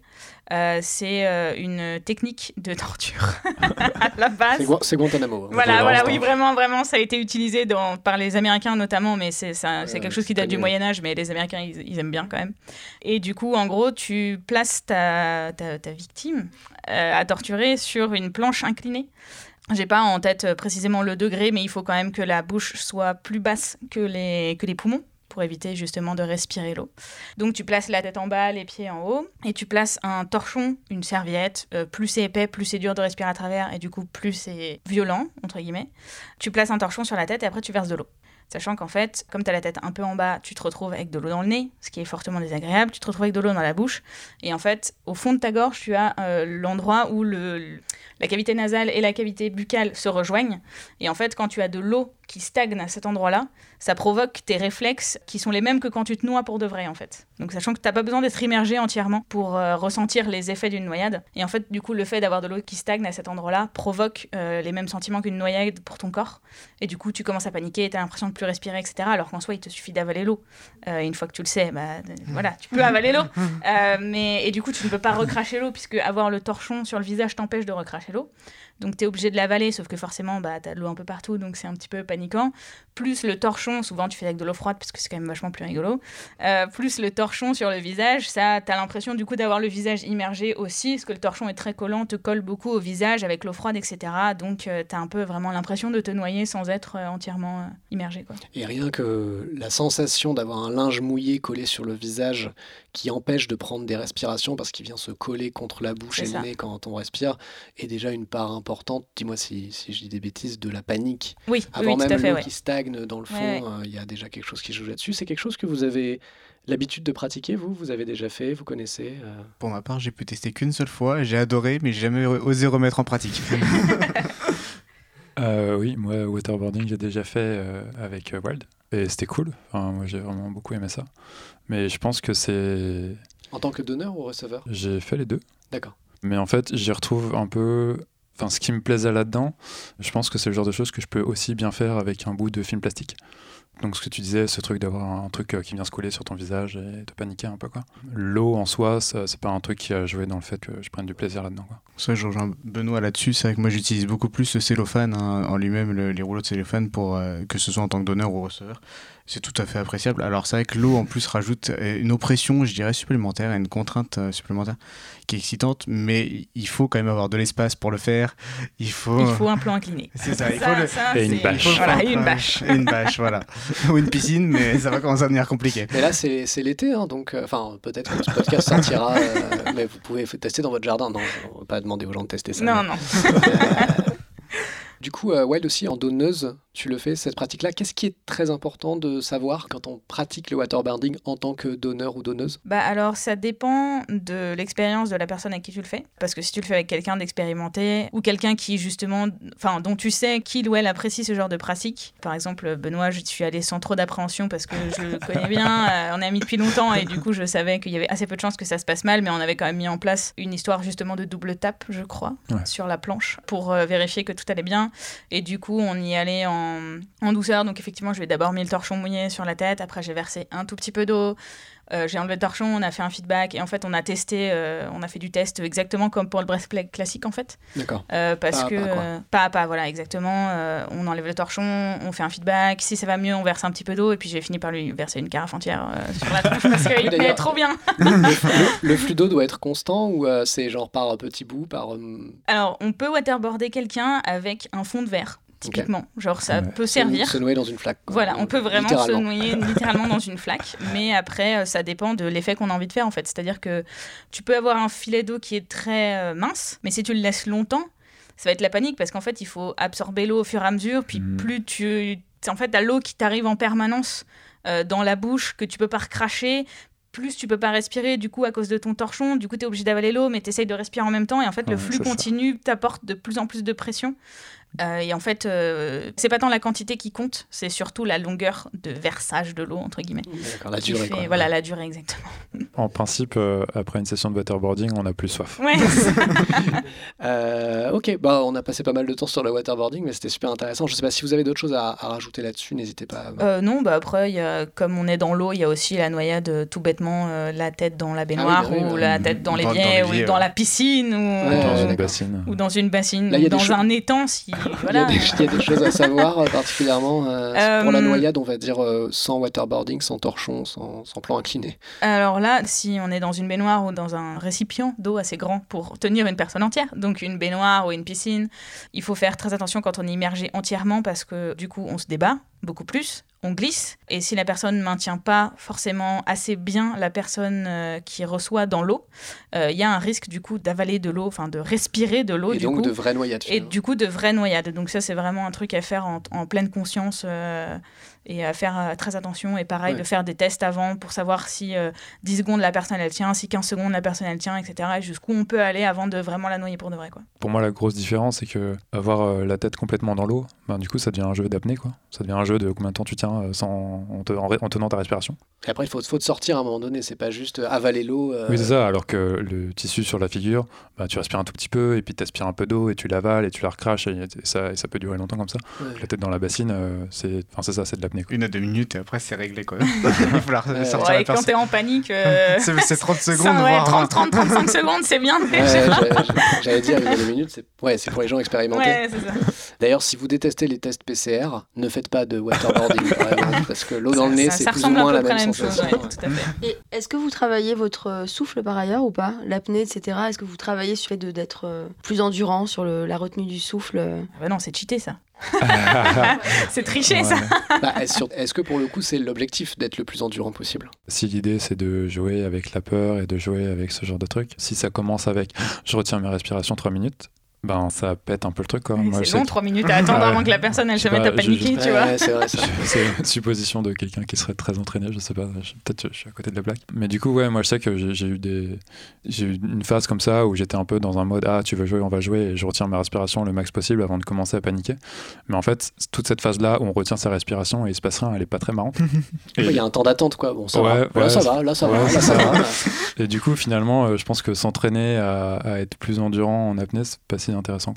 euh, c'est euh, une technique de torture <laughs> à la base. c'est Gua- c'est Guantanamo. hein. Voilà, voilà, oui, vraiment, vraiment, ça a été utilisé dans, par les Américains notamment, mais c'est quelque chose qui date du. Moyen Âge, mais les Américains, ils, ils aiment bien quand même. Et du coup, en gros, tu places ta, ta, ta victime euh, à torturer sur une planche inclinée. J'ai pas en tête euh, précisément le degré, mais il faut quand même que la bouche soit plus basse que les, que les poumons pour éviter justement de respirer l'eau. Donc tu places la tête en bas, les pieds en haut, et tu places un torchon, une serviette. euh, plus c'est épais, plus c'est dur de respirer à travers, et du coup plus c'est violent, entre guillemets. Tu places un torchon sur la tête et après tu verses de l'eau. Sachant qu'en fait, comme tu as la tête un peu en bas, tu te retrouves avec de l'eau dans le nez, ce qui est fortement désagréable. Tu te retrouves avec de l'eau dans la bouche. Et en fait, au fond de ta gorge, tu as euh, l'endroit où le, la cavité nasale et la cavité buccale se rejoignent. Et en fait, quand tu as de l'eau qui stagne à cet endroit-là, ça provoque tes réflexes qui sont les mêmes que quand tu te noies pour de vrai, en fait. Donc, sachant que tu n'as pas besoin d'être immergé entièrement pour euh, ressentir les effets d'une noyade. Et en fait, du coup, le fait d'avoir de l'eau qui stagne à cet endroit-là provoque euh, les mêmes sentiments qu'une noyade pour ton corps. Et du coup, tu commences à paniquer, tu as l'impression de plus respirer, etc. Alors qu'en soi, il te suffit d'avaler l'eau. Euh, une fois que tu le sais, bah, <laughs> voilà, tu peux avaler l'eau. Mais, et du coup, tu ne peux pas recracher l'eau, puisque avoir le torchon sur le visage t'empêche de recracher l'eau. Donc, tu es obligé de l'avaler, sauf que forcément, bah, tu as de l'eau un peu partout, donc c'est un petit peu paniquant. Plus le torchon, souvent tu fais avec de l'eau froide, parce que c'est quand même vachement plus rigolo. Euh, plus le torchon sur le visage, ça, tu as l'impression du coup d'avoir le visage immergé aussi, parce que le torchon est très collant, te colle beaucoup au visage avec l'eau froide, etc. Donc, tu as un peu vraiment l'impression de te noyer sans être euh, entièrement euh, immergé. Quoi. Et rien que la sensation d'avoir un linge mouillé collé sur le visage qui empêche de prendre des respirations parce qu'il vient se coller contre la bouche et le nez quand on respire est déjà une part importante, dis-moi si, si je dis des bêtises, de la panique. Oui, Avant oui, même tout à fait. l'eau ouais. qui stagne dans le fond, Ouais, euh, il y a déjà quelque chose qui joue là-dessus. C'est quelque chose que vous avez l'habitude de pratiquer, vous? Vous avez déjà fait Vous connaissez euh? Pour ma part, j'ai pu tester qu'une seule fois, j'ai adoré, mais j'ai jamais osé remettre en pratique. <laughs> Euh, oui, moi, waterboarding, j'ai déjà fait euh, avec euh, Wild. Et c'était cool. Enfin, moi, j'ai vraiment beaucoup aimé ça. Mais je pense que c'est. En tant que donneur ou receveur? J'ai fait les deux. D'accord. Mais en fait, j'y retrouve un peu. Enfin, ce qui me plaisait là-dedans, je pense que c'est le genre de choses que je peux aussi bien faire avec un bout de film plastique. Donc, ce que tu disais, ce truc d'avoir un truc euh, qui vient se coller sur ton visage et de paniquer un peu, quoi. L'eau en soi, ça, c'est pas un truc qui a joué dans le fait que je prenne du plaisir là-dedans, quoi. Que je rejoins Benoît là-dessus. C'est vrai que moi, j'utilise beaucoup plus le cellophane hein, en lui-même, le- les rouleaux de cellophane, pour euh, que ce soit en tant que donneur ou receveur. C'est tout à fait appréciable. Alors, c'est vrai que l'eau, en plus, rajoute euh, une oppression, je dirais, supplémentaire, et une contrainte euh, supplémentaire qui est excitante, mais il faut quand même avoir de l'espace pour le faire. Il faut. Il faut un plan incliné. <laughs> C'est ça, il faut Ça, le. ça, Et une bâche. Voilà, et une bâche. et <laughs> une bâche, voilà. Ou une piscine, mais ça va commencer à devenir compliqué. Mais là, c'est c'est l'été, hein, donc euh, enfin peut-être que ce podcast sortira, euh, mais vous pouvez tester dans votre jardin. Non, on va pas demander aux gens de tester ça. Non, mais- non. <laughs> Du coup, euh, Wild aussi, en donneuse, tu le fais, cette pratique-là. Qu'est-ce qui est très important de savoir quand on pratique le waterboarding en tant que donneur ou donneuse? Bah alors ça dépend de l'expérience de la personne avec qui tu le fais. Parce que si tu le fais avec quelqu'un d'expérimenté ou quelqu'un qui justement, enfin dont tu sais qu'il ou elle apprécie ce genre de pratique. Par exemple Benoît, je suis allée sans trop d'appréhension parce que je le connais bien, <laughs> euh, on est amis depuis longtemps et du coup je savais qu'il y avait assez peu de chances que ça se passe mal, mais on avait quand même mis en place une histoire justement de double tape, je crois, Ouais. sur la planche pour euh, vérifier que tout allait bien. Et du coup on y allait en, en douceur. Donc effectivement je vais d'abord mis le torchon mouillé sur la tête, après j'ai versé un tout petit peu d'eau. euh, j'ai enlevé le torchon, on a fait un feedback et en fait on a testé, euh, on a fait du test exactement comme pour le breastplate classique en fait. D'accord. Euh, parce Pas que pas, pas à pas, voilà, exactement. On enlève le torchon, on fait un feedback. Si ça va mieux, on verse un petit peu d'eau et puis j'ai fini par lui verser une carafe entière sur la tronche parce qu'il <laughs> est trop bien. le, le flux d'eau doit être constant ou c'est genre par petit bout, par. Alors on peut waterboarder quelqu'un avec un fond de verre, typiquement. Genre ça Ouais. peut se- servir. Se noyer dans une flaque. quoi. Voilà, on peut vraiment se noyer <laughs> littéralement dans une flaque, mais après, euh, ça dépend de l'effet qu'on a envie de faire en fait. C'est-à-dire que tu peux avoir un filet d'eau qui est très euh, mince, mais si tu le laisses longtemps, ça va être la panique parce qu'en fait, il faut absorber l'eau au fur et à mesure, puis Mm. plus tu. En fait, t'as l'eau qui t'arrive en permanence euh, dans la bouche que tu peux pas recracher. Plus tu peux pas respirer, du coup, à cause de ton torchon, du coup, tu es obligé d'avaler l'eau, mais tu essayes de respirer en même temps. Et en fait, le flux continu t'apporte de plus en plus de pression. Euh, et en fait, euh, c'est pas tant la quantité qui compte, c'est surtout la longueur de versage de l'eau, entre guillemets. D'accord, la qui durée. fait- quoi. Voilà, la durée, exactement. <laughs> En principe, euh, après une session de waterboarding, on n'a plus soif. Ouais. <laughs> Euh, ok, bah, on a passé pas mal de temps sur le waterboarding, mais c'était super intéressant. Je sais pas si vous avez d'autres choses à, à rajouter là-dessus, n'hésitez pas. à- Euh, non, bah après, y a, comme on est dans l'eau, il y a aussi la noyade, tout bêtement, euh, la tête dans la baignoire, bah oui, ou ouais. la tête dans l'évier, l'évier, ou dans la piscine, ou, Ouais, dans une bassine. ou dans une bassine, Là, il y a ou dans un étang, si... Il, y a des, il y a des choses à savoir euh, particulièrement euh, pour la Euh, noyade, on va dire euh, sans waterboarding, sans torchon, sans, sans plan incliné. Alors là, si on est dans une baignoire ou dans un récipient d'eau assez grand pour tenir une personne entière, donc une baignoire ou une piscine, il faut faire très attention quand on est immergé entièrement parce que du coup on se débat beaucoup plus, on glisse, et si la personne ne maintient pas forcément assez bien la personne euh, qui reçoit dans l'eau, euh, il y a un risque du coup d'avaler de l'eau, enfin de respirer de l'eau Et du donc coup. de vraies noyades. Et du coup, de vraies noyades. Donc ça, c'est vraiment un truc à faire en, en pleine conscience euh, et à faire euh, très attention. Et pareil, Ouais. de faire des tests avant pour savoir si euh, 10 secondes la personne elle tient, si 15 secondes la personne elle tient, etc. Et jusqu'où on peut aller avant de vraiment la noyer pour de vrai. Quoi. Pour moi, la grosse différence, c'est que avoir euh, la tête complètement dans l'eau, ben, du coup, ça devient un jeu d'apnée, quoi. Ça devient un jeu de combien de temps tu tiens euh, sans, en, te- en ré- en tenant ta respiration. Et après, il faut, faut te sortir à un moment donné, c'est pas juste avaler l'eau. euh, Oui, c'est ça. Alors que le tissu sur la figure, bah, tu respires un tout petit peu, et puis tu aspires un peu d'eau, et tu l'avales, et tu la recraches, et, et ça, et ça peut durer longtemps comme ça. ouais. La tête dans la bassine, euh, c'est enfin, c'est ça, c'est de l'apnée. Quoi. Une à deux minutes et après c'est réglé quoi. <laughs> Il va falloir Ouais. sortir Ouais, la et quand personne. t'es en panique, euh, C'est c'est 30 ça, <laughs> secondes, ouais, voire 30, 30, 35 secondes, c'est bien déjà. j'allais- J'allais dire, une à deux <laughs> minutes, c'est ouais, c'est pour les gens expérimentés. D'ailleurs, si vous détestez les tests PCR, ne faites pas de waterboarding, parce que l'eau dans le nez, c'est ça plus ou ressemble un moins peu la même, la même chose. Et est-ce que vous travaillez votre euh, souffle par ailleurs ou pas? L'apnée, etc. Est-ce que vous travaillez sur le fait de- d'être euh, plus endurant sur le- la retenue du souffle? Euh Ah bah non, c'est cheaté ça. <laughs> c'est triché ça. Bah, est-ce sur- est-ce que pour le coup, c'est l'objectif d'être le plus endurant possible? Si l'idée c'est de jouer avec la peur et de jouer avec ce genre de truc, si ça commence avec je retiens mes respirations 3 minutes, ben ça pète un peu le truc quoi. C'est long, que- 3 minutes à attendre avant que la personne elle se mette à paniquer, tu vois. Ouais, c'est vrai ça. C'est <laughs> une supposition de quelqu'un qui serait très entraîné, je sais pas, je- peut-être je suis à côté de la blague. Mais du coup, ouais, moi je sais que j'ai j'ai eu des j'ai eu une phase comme ça où j'étais un peu dans un mode ah, tu veux jouer, on va jouer et je retiens ma respiration le max possible avant de commencer à paniquer. Mais en fait, toute cette phase là où on retient sa respiration et il se passe rien, elle est pas très marrante. <laughs> Il y a un temps d'attente, quoi. Bon, ça Ouais, va. Là, ça va. Là, ça ouais, va. Là, ça va. Et du coup, finalement, euh, je pense que s'entraîner à, à être plus endurant en apnée, c'est pas si intéressant.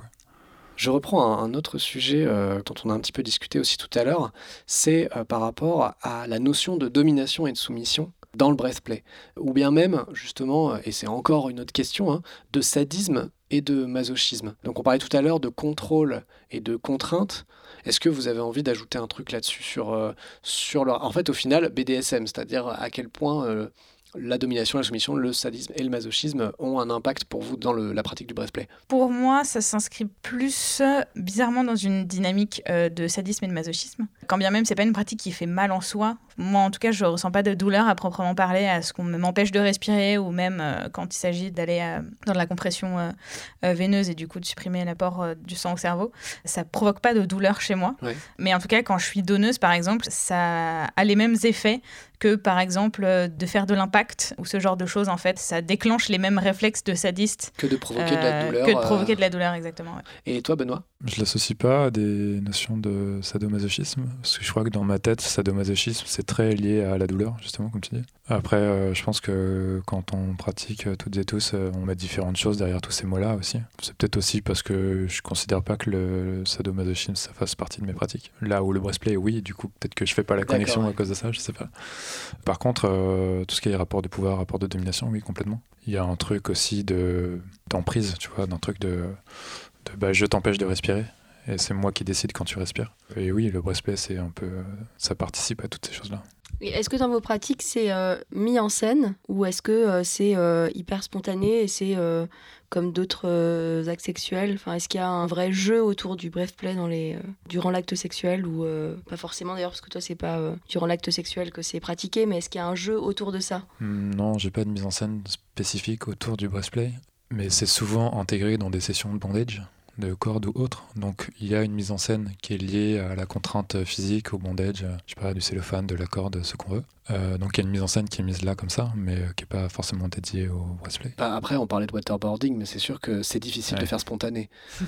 Je reprends un, autre sujet euh, dont on a un petit peu discuté aussi tout à l'heure, c'est euh, par rapport à la notion de domination et de soumission dans le breastplay, ou bien même, justement, euh, et c'est encore une autre question, hein, de sadisme et de masochisme. Donc on parlait tout à l'heure de contrôle et de contrainte. Est-ce que vous avez envie d'ajouter un truc là-dessus sur, sur leur... En fait, au final, BDSM, c'est-à-dire à quel point la domination, la soumission, le sadisme et le masochisme ont un impact pour vous dans la pratique du breastplay? Pour moi, ça s'inscrit plus bizarrement dans une dynamique euh, de sadisme et de masochisme. Quand bien même, c'est pas une pratique qui fait mal en soi. Moi, en tout cas, je ressens pas de douleur à proprement parler à ce qu'on m'empêche de respirer ou même euh, quand il s'agit d'aller euh, dans de la compression euh, veineuse et du coup de supprimer l'apport du sang au cerveau. Ça provoque pas de douleur chez moi. Mais en tout cas, quand je suis donneuse, par exemple, ça a les mêmes effets que par exemple de faire de l'impact ou ce genre de choses en fait ça déclenche les mêmes réflexes de sadiste que de provoquer de la douleur que de provoquer de la douleur exactement ouais. Et toi, Benoît? Je l'associe pas à des notions de sadomasochisme, parce que je crois que dans ma tête, sadomasochisme, c'est très lié à la douleur, justement, comme tu dis. Après, euh, je pense que quand on pratique euh, toutes et tous, euh, on met différentes choses derrière tous ces mots-là aussi. C'est peut-être aussi parce que je considère pas que le sadomasochisme, ça fasse partie de mes pratiques. Là où le breastplay, oui, du coup, peut-être que je fais pas la connexion ouais. à cause de ça, je sais pas. Par contre, euh, tout ce qui est rapport de pouvoir, rapport de domination, oui, complètement. Il y a un truc aussi de d'emprise, tu vois, d'un truc de, de bah, je t'empêche de respirer. Et c'est moi qui décide quand tu respires. Et oui, le breastplay, c'est un peu. Ça participe à toutes ces choses-là. Est-ce que dans vos pratiques, c'est euh, mis en scène ou est-ce que euh, c'est euh, hyper spontané et c'est comme d'autres actes sexuels? Enfin, Est-ce qu'il y a un vrai jeu autour du breastplay dans les, durant l'acte sexuel ou pas forcément d'ailleurs parce que toi c'est pas durant l'acte sexuel que c'est pratiqué mais est-ce qu'il y a un jeu autour de ça? Hmm, Non, j'ai pas de mise en scène spécifique autour du breastplay, mais c'est souvent intégré dans des sessions de bondage, de corde ou autre. Donc il y a une mise en scène qui est liée à la contrainte physique, au bondage, euh, je sais pas, du cellophane, de la corde, ce qu'on veut. Euh, donc il y a une mise en scène qui est mise là comme ça, mais euh, qui est pas forcément dédiée au breastplay. Bah, après, on parlait de waterboarding, mais c'est sûr que c'est difficile Ouais. de faire spontané. <laughs>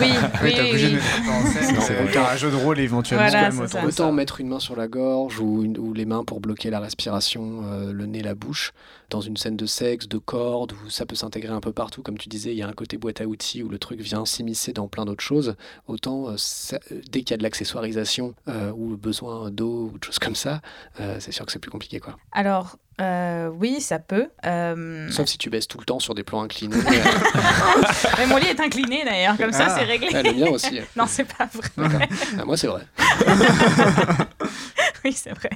Oui, Oui, oui, t'es obligé oui. de mettre en scène. Non, C'est un jeu de rôle éventuellement. Voilà, quand même, ça. ça. Autant mettre une main sur la gorge ou, une- ou les mains pour bloquer la respiration, euh, le nez, la bouche, dans une scène de sexe, de corde, où ça peut s'intégrer un peu partout. Comme tu disais, il y a un côté boîte à outils où le truc vient s'immiscer dans plein d'autres choses. Autant, euh, ça- euh, dès qu'il y a de l'accessoirisation euh, ou besoin d'eau ou de choses comme ça, c'est sûr que c'est plus compliqué. quoi. Alors, euh, oui, ça peut. Euh, Sauf si tu baisses tout le temps sur des plans inclinés. <laughs> Mais mon lit est incliné d'ailleurs, comme ça Ah. c'est réglé. Ah, le mien aussi. Non, c'est pas vrai. Ah, moi, c'est vrai. <laughs> oui, c'est vrai.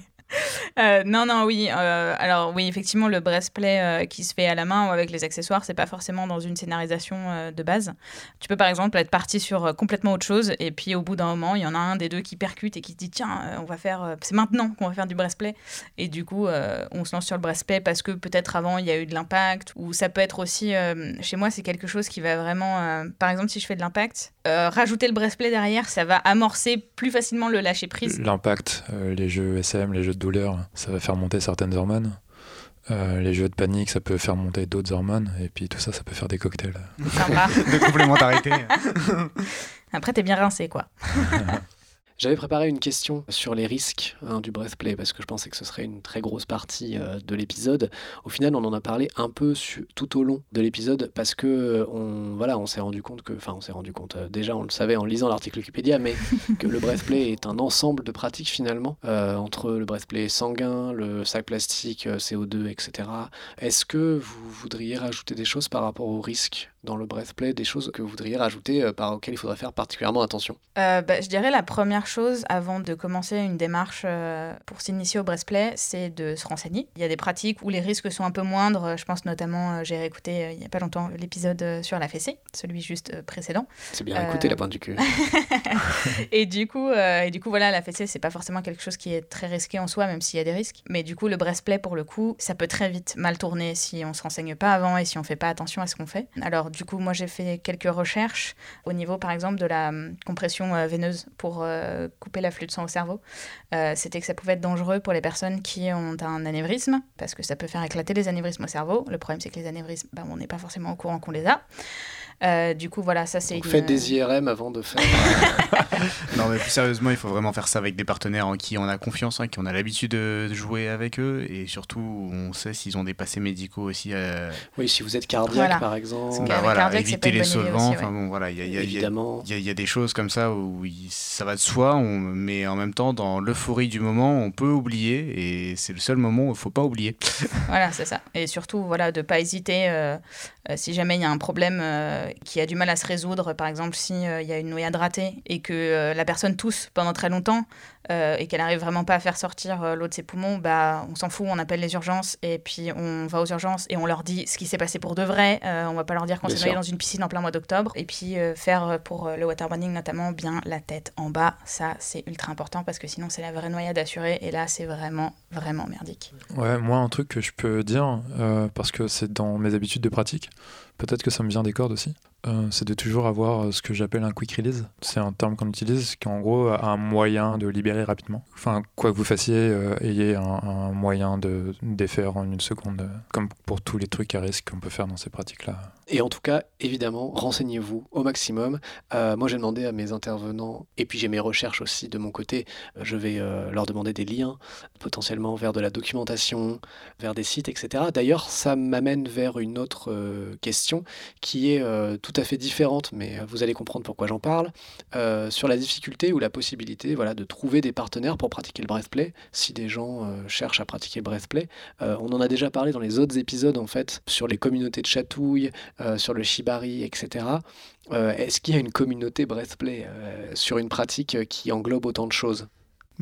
Euh, non, non, oui. euh, alors, oui, effectivement, le breastplay euh, qui se fait à la main ou avec les accessoires, c'est pas forcément dans une scénarisation de base. Tu peux, par exemple, être parti sur complètement autre chose, et puis au bout d'un moment, il y en a un des deux qui percute et qui se dit Tiens, on va faire. c'est maintenant qu'on va faire du breastplay. Et du coup, on se lance sur le breastplay parce que peut-être avant, il y a eu de l'impact, ou ça peut être aussi. chez moi, c'est quelque chose qui va vraiment. par exemple, si je fais de l'impact, euh, rajouter le breastplay derrière, ça va amorcer plus facilement le lâcher prise. L'impact, euh, les jeux SM, les jeux de douleur, ça va faire monter certaines hormones. Euh, les jeux de panique, ça peut faire monter d'autres hormones. Et puis tout ça, ça peut faire des cocktails. Sympa. <laughs> De complémentarité. <laughs> Après, t'es bien rincé, quoi. <laughs> J'avais préparé une question sur les risques hein, du breastplay parce que je pensais que ce serait une très grosse partie euh, de l'épisode. Au final, on en a parlé un peu su- tout au long de l'épisode parce que euh, on voilà, on s'est rendu compte que, enfin, on s'est rendu compte. euh, déjà, on le savait en lisant l'article Wikipédia, mais <laughs> que le breastplay est un ensemble de pratiques finalement entre le breastplay sanguin, le sac plastique, euh, CO2, etc. Est-ce que vous voudriez rajouter des choses par rapport aux risques? Dans le breastplay, des choses que vous voudriez rajouter euh, par auxquelles il faudrait faire particulièrement attention? Euh, bah, je dirais la première chose avant de commencer une démarche euh, pour s'initier au breastplay, c'est de se renseigner. Il y a des pratiques où les risques sont un peu moindres. Je pense notamment, j'ai réécouté il n'y a pas longtemps l'épisode sur la fessée, celui juste précédent. C'est bien écouté la pointe du cul. <laughs> et du coup, et du coup, voilà, la fessée, c'est pas forcément quelque chose qui est très risqué en soi, même s'il y a des risques. Mais du coup, le breastplay, pour le coup, ça peut très vite mal tourner si on se renseigne pas avant et si on fait pas attention à ce qu'on fait. Alors, du coup, moi, j'ai fait quelques recherches au niveau, par exemple, de la hum, compression euh, veineuse pour euh, couper l'afflux de sang au cerveau. Euh, C'était que ça pouvait être dangereux pour les personnes qui ont un anévrisme, parce que ça peut faire éclater les anévrismes au cerveau. Le problème, c'est que les anévrismes, ben, on n'est pas forcément au courant qu'on les a. Euh, du coup, voilà, ça, c'est une- faites des IRM avant de faire. <laughs> Non, mais plus sérieusement, il faut vraiment faire ça avec des partenaires en qui on a confiance, hein, qui on a l'habitude de jouer avec eux, et surtout, on sait s'ils ont des passés médicaux aussi. euh, oui, si vous êêtes cardiaque Voilà. par exemple. Bah voilà, cardiaque, éviter les solvants. bon, voilà, il y a, il y a- il y a- Évidemment. il y, a- il y a des choses comme ça où il- ça va de soi, on- mais en même temps, dans l'euphorie du moment, on peut oublier, et c'est le seul moment où il ne faut pas oublier. Voilà, c'est ça. Et surtout, voilà, de pas hésiter euh, euh, si jamais il y a un problème euh, qui a du mal à se résoudre, par exemple si euh, y a une noyade ratée et que euh, la personne tousse pendant très longtemps euh, et qu'elle arrive vraiment pas à faire sortir euh, l'eau de ses poumons, bah on s'en fout, on appelle les urgences et puis on va aux urgences et on leur dit ce qui s'est passé pour de vrai. Euh, on va pas leur dire qu'on s'est noyé dans une piscine en plein mois d'octobre et puis faire pour le waterboarding notamment bien la tête en bas, ça c'est ultra important parce que sinon c'est la vraie noyade assurée et là c'est vraiment vraiment merdique. Ouais, moi, un truc que je peux dire, parce que c'est dans mes habitudes de pratique, peut-être que ça me vient des cordes aussi, euh, c'est de toujours avoir euh, ce que j'appelle un quick release. C'est un terme qu'on utilise qui, en gros, a un moyen de libérer rapidement. Enfin, quoi que vous fassiez, euh, ayez un, moyen de défaire en une seconde, comme pour tous les trucs à risque qu'on peut faire dans ces pratiques-là. Et en tout cas, évidemment, renseignez-vous au maximum. Euh, moi, j'ai demandé à mes intervenants, et puis j'ai mes recherches aussi de mon côté, je vais euh, leur demander des liens, potentiellement vers de la documentation, vers des sites, etc. D'ailleurs, ça m'amène vers une autre euh, question qui est tout à fait différente, mais vous allez comprendre pourquoi j'en parle, sur la difficulté ou la possibilité voilà, de trouver des partenaires pour pratiquer le breastplay, si des gens cherchent à pratiquer le breastplay. on en a déjà parlé dans les autres épisodes, en fait, sur les communautés de chatouilles, euh, sur le shibari, etc. Euh, est-ce qu'il y a une communauté breastplay euh, sur une pratique qui englobe autant de choses?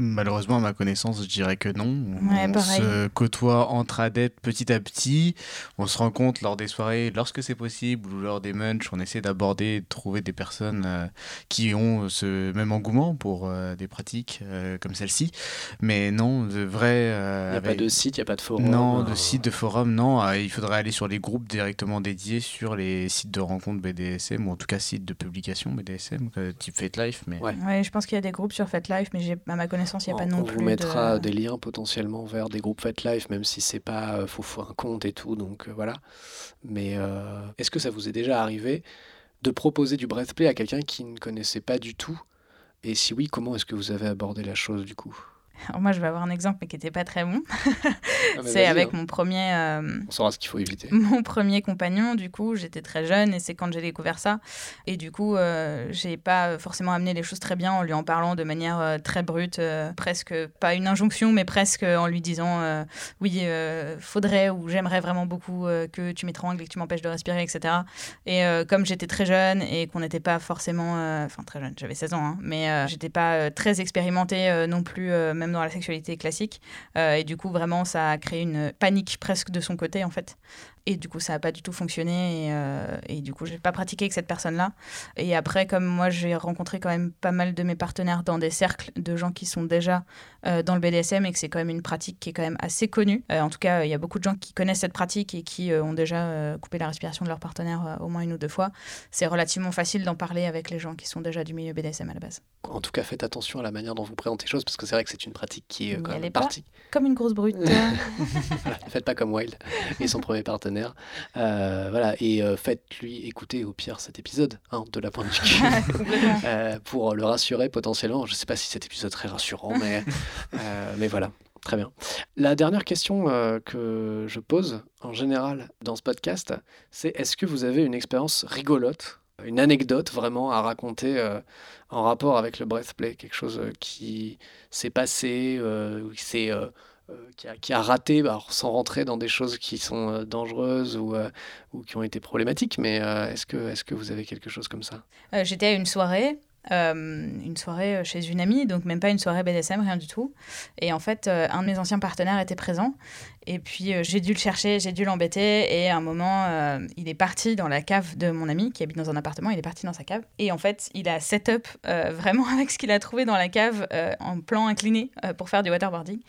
Malheureusement, à ma connaissance, je dirais que non. on se côtoie entre adeptes petit à petit. On se rencontre lors des soirées lorsque c'est possible ou lors des munchs. On essaie d'aborder, de trouver des personnes euh, qui ont ce même engouement pour euh, des pratiques euh, comme celle-ci. Mais non, de vrai. il n'y a pas de site, il n'y a pas de forum. Non, de site, de forum, non. il faudrait aller sur les groupes directement dédiés sur les sites de rencontres BDSM ou en tout cas sites de publication BDSM, type FateLife. Mais... Ouais. je pense qu'il y a des groupes sur FateLife, mais à ma connaissance, on vous mettra des liens potentiellement vers des groupes FetLife, même si c'est pas euh, faut, un compte et tout, donc euh, voilà. Mais euh, est-ce que ça vous est déjà arrivé de proposer du breastplay à quelqu'un qui ne connaissait pas du tout? Et si oui, comment est-ce que vous avez abordé la chose du coup? Alors moi, je vais avoir un exemple, mais qui n'était pas très bon. <laughs> Ah, c'est avec hein. mon premier. Euh, On saura ce qu'il faut éviter. <laughs> Mon premier compagnon, du coup, j'étais très jeune et c'est quand j'ai découvert ça. Et du coup, euh, j'ai pas forcément amené les choses très bien en lui en parlant de manière euh, très brute, euh, presque pas une injonction, mais presque en lui disant oui, faudrait ou j'aimerais vraiment beaucoup que tu m'étrangles et que tu m'empêches de respirer, etc. Et comme j'étais très jeune et qu'on n'était pas forcément. Enfin, très jeune, j'avais 16 ans, hein, mais j'étais pas très expérimentée non plus, même dans la sexualité classique. Euh, et du coup, vraiment, ça a créé une panique presque de son côté, en fait. Et du coup, ça n'a pas du tout fonctionné. Et, euh, et du coup, je n'ai pas pratiqué avec cette personne-là. Et après, comme moi, j'ai rencontré quand même pas mal de mes partenaires dans des cercles de gens qui sont déjà euh, dans le BDSM et que c'est quand même une pratique qui est quand même assez connue. Euh, en tout cas, il y a beaucoup de gens qui connaissent cette pratique et qui ont déjà coupé la respiration de leur partenaire au moins une ou deux fois. C'est relativement facile d'en parler avec les gens qui sont déjà du milieu BDSM à la base. En tout cas, faites attention à la manière dont vous présentez les choses parce que c'est vrai que c'est une pratique qui est quand même partie. Comme une grosse brute. <laughs> <laughs> Faites pas comme Wild et son premier partenaire. Euh, voilà, et euh, faites-lui écouter au pire cet épisode hein, de la pointe du cul <laughs> euh, pour le rassurer potentiellement. Je ne sais pas si cet épisode serait rassurant, mais, mais voilà. Très bien. La dernière question que je pose en général dans ce podcast, c'est est-ce que vous avez une expérience rigolote, une anecdote vraiment à raconter en rapport avec le breathplay, quelque chose qui s'est passé, qui s'est euh, qui, a, raté, bah, sans rentrer dans des choses qui sont euh, dangereuses ou, euh, ou, qui ont été problématiques, mais est-ce que, vous avez quelque chose comme ça? J'étais à une soirée une soirée chez une amie, donc même pas une soirée BDSM, rien du tout. Et en fait, un de mes anciens partenaires était présent. Et puis j'ai dû le chercher, j'ai dû l'embêter. Et à un moment, il est parti dans la cave de mon ami qui habite dans un appartement. Il est parti dans sa cave. Et en fait, il a set up <laughs> vraiment avec ce qu'il a trouvé dans la cave en plan incliné pour faire du waterboarding.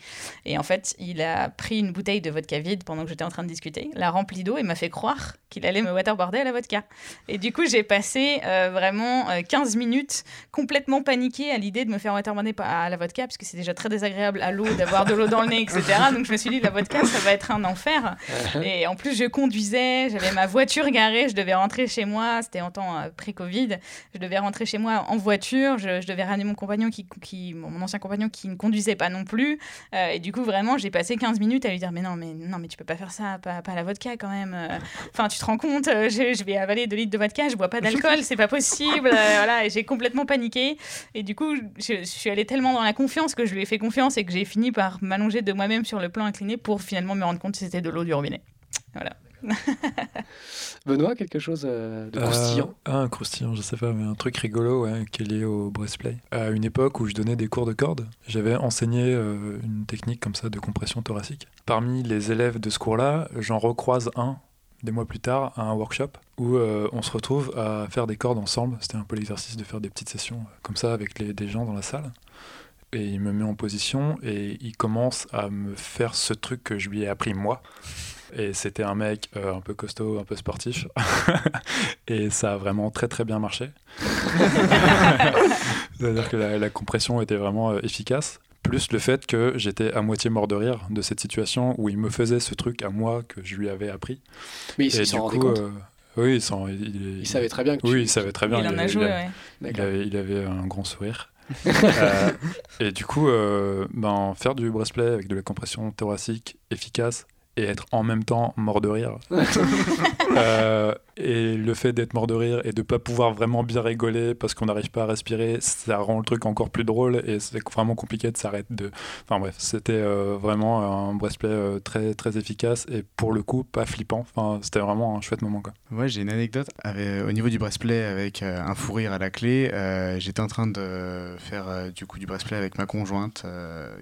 Et en fait, il a pris une bouteille de vodka vide pendant que j'étais en train de discuter, l'a remplie d'eau et m'a fait croire qu'il allait me waterboarder à la vodka. Et du coup, j'ai passé vraiment 15 minutes complètement paniquée à l'idée de me faire waterboarder à la vodka, parce que c'est déjà très désagréable à l'eau d'avoir de l'eau dans le nez, etc. Donc je me suis dit, la vodka, ça va être un enfer. <laughs> Et en plus, je conduisais, j'avais ma voiture garée, je devais rentrer chez moi, c'était en temps euh, pré-Covid, je devais rentrer chez moi en voiture, je, devais ramener mon compagnon, qui, qui, mon ancien compagnon qui ne conduisait pas non plus. Euh, et du coup, vraiment, j'ai passé 15 minutes à lui dire, mais non, mais, non, mais tu peux pas faire ça, pas, pas la vodka quand même. Euh. Enfin, tu te rends compte, je, je, vais avaler 2 litres de vodka, je bois pas d'alcool, c'est pas possible. voilà, et j'ai complètement paniqué. Et du coup, je, suis allée tellement dans la confiance que je lui ai fait confiance et que j'ai fini par m'allonger de moi-même sur le plan incliné pour finalement me rendre compte que c'était de l'eau du robinet. Voilà. <laughs> Benoît, quelque chose euh, de croustillant? euh, Un croustillant, je sais pas, mais un truc rigolo qui est lié au breastplay. À une époque où je donnais des cours de corde, j'avais enseigné euh, une technique comme ça de compression thoracique. Parmi les élèves de ce cours-là, j'en recroise un des mois plus tard à un workshop où euh, on se retrouve à faire des cordes ensemble. C'était un peu l'exercice de faire des petites sessions euh, comme ça avec les, des gens dans la salle. Et il me met en position et il commence à me faire ce truc que je lui ai appris moi. Et c'était un mec euh, un peu costaud, un peu sportif. <laughs> et ça a vraiment très très bien marché. <laughs> C'est-à-dire que la, la, compression était vraiment efficace plus le fait que j'étais à moitié mort de rire de cette situation où il me faisait ce truc à moi que je lui avais appris. Mais il s'en rendait compte. Euh, Oui, il, s'en- il- Il il- savait très bien que tu... Oui, il savait très bien. Il en a joué, il a- ouais. Il D'accord. avait, il avait un grand sourire. Euh, et du coup, euh, ben, faire du breastplay avec de la compression thoracique efficace et être en même temps mort de rire. <laughs> Euh, et le fait d'être mort de rire et de pas pouvoir vraiment bien rigoler parce qu'on n'arrive pas à respirer, ça rend le truc encore plus drôle et c'est vraiment compliqué de s'arrêter de. Enfin bref, c'était euh, vraiment un breastplay euh, très très efficace et pour le coup pas flippant. Enfin, c'était vraiment un chouette moment quoi. Ouais, j'ai une anecdote au niveau du breastplay avec un fou rire à la clé. J'étais en train de faire du coup du breastplay avec ma conjointe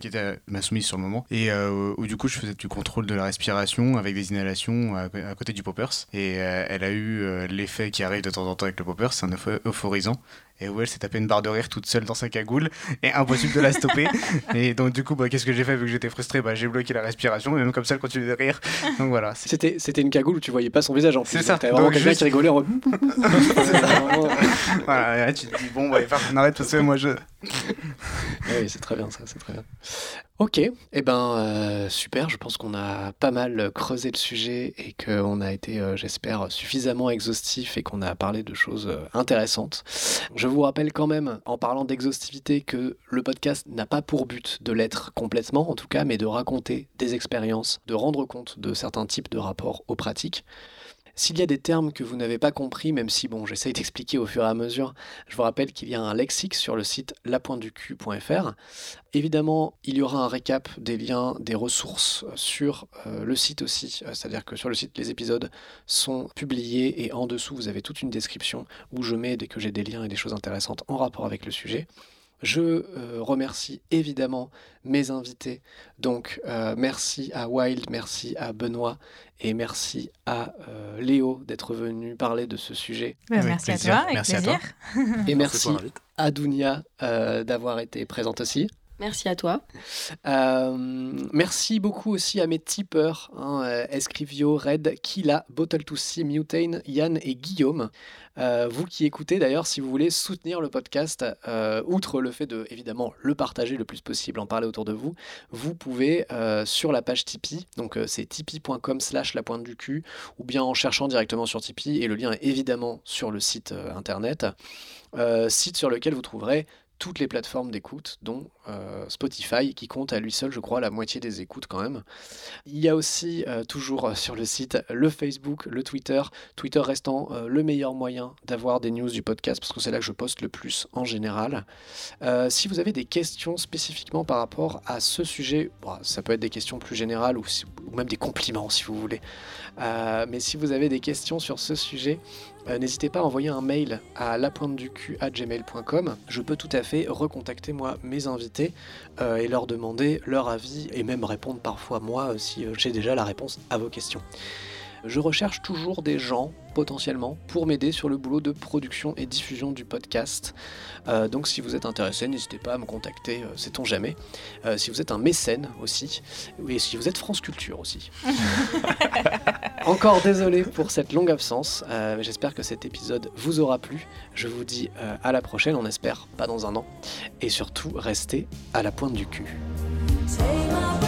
qui était ma soumise sur le moment et où du coup je faisais du contrôle de la respiration avec des inhalations à, côté du poppers euh, elle a eu euh, l'effet qui arrive de temps en temps avec le poppers, c'est un eupho- euphorisant. Et où elle s'est tapé une barre de rire toute seule dans sa cagoule et impossible de la stopper. <laughs> et donc du coup, bah, qu'est-ce que j'ai fait vu que j'étais frustré? Bah, J'ai bloqué la respiration et même comme ça elle continue de rire. <laughs> Donc voilà, C'était, c'était une cagoule où tu voyais pas son visage en plus. C'est ça. T'avais vraiment quelqu'un juste- qui rigolait en... <laughs> Voilà, et là, tu te dis, bon, bah, qu'on arrête parce que moi, je. Oui, c'est très bien ça, c'est très bien. Ok, et eh ben euh, super, je pense qu'on a pas mal creusé le sujet et qu'on a été, euh, j'espère, suffisamment exhaustif et qu'on a parlé de choses euh, intéressantes. Je vous rappelle quand même, en parlant d'exhaustivité, que le podcast n'a pas pour but de l'être complètement, en tout cas, mais de raconter des expériences, de rendre compte de certains types de rapports aux pratiques. S'il y a des termes que vous n'avez pas compris, même si bon, j'essaye d'expliquer au fur et à mesure, je vous rappelle qu'il y a un lexique sur le site lapointucu.fr. Évidemment, il y aura un récap des liens, des ressources sur euh, le site aussi. Euh, C'est-à-dire que sur le site, les épisodes sont publiés et en dessous, vous avez toute une description où je mets, dès que j'ai des liens et des choses intéressantes en rapport avec le sujet. Je euh, remercie évidemment mes invités. Donc, euh, merci à Wild, merci à Benoît et merci à euh, Léo d'être venu parler de ce sujet. Bah, merci à toi, avec Merci à plaisir. Et merci à Dounia euh, d'avoir été présente aussi. Merci à toi. Euh, merci beaucoup aussi à mes tipeurs, hein, euh, Escrivio, Red, Kila, Bottle to See, Mutane, Yann et Guillaume. Euh, vous qui écoutez d'ailleurs, si vous voulez soutenir le podcast, outre le fait de évidemment le partager le plus possible, en parler autour de vous, vous pouvez sur la page Tipeee, donc c'est tipeee.com slash la pointe du cul, ou bien en cherchant directement sur Tipeee, et le lien est évidemment sur le site internet, site sur lequel vous trouverez toutes les plateformes d'écoute, dont euh, Spotify, qui compte à lui seul, je crois, la moitié des écoutes quand même. Il y a aussi euh, toujours euh, sur le site le Facebook, le Twitter, Twitter restant le meilleur moyen d'avoir des news du podcast, parce que c'est là que je poste le plus en général. Si vous avez des questions spécifiquement par rapport à ce sujet, ça peut être des questions plus générales ou, même des compliments si vous voulez. Mais si vous avez des questions sur ce sujet, euh, n'hésitez pas à envoyer un mail à lapointeducu@gmail.com. Je peux tout à fait recontacter moi mes invités euh, et leur demander leur avis et même répondre parfois moi euh, si j'ai déjà la réponse à vos questions. Je recherche toujours des gens potentiellement pour m'aider sur le boulot de production et diffusion du podcast. Euh, donc si vous êtes intéressé, n'hésitez pas à me contacter, euh, sait-on jamais. Euh, si vous êtes un mécène aussi, et si vous êtes France Culture aussi. <laughs> Encore désolé pour cette longue absence, euh, mais j'espère que cet épisode vous aura plu. Je vous dis euh, à la prochaine, on espère pas dans un an. Et surtout, restez à la pointe du cul. Take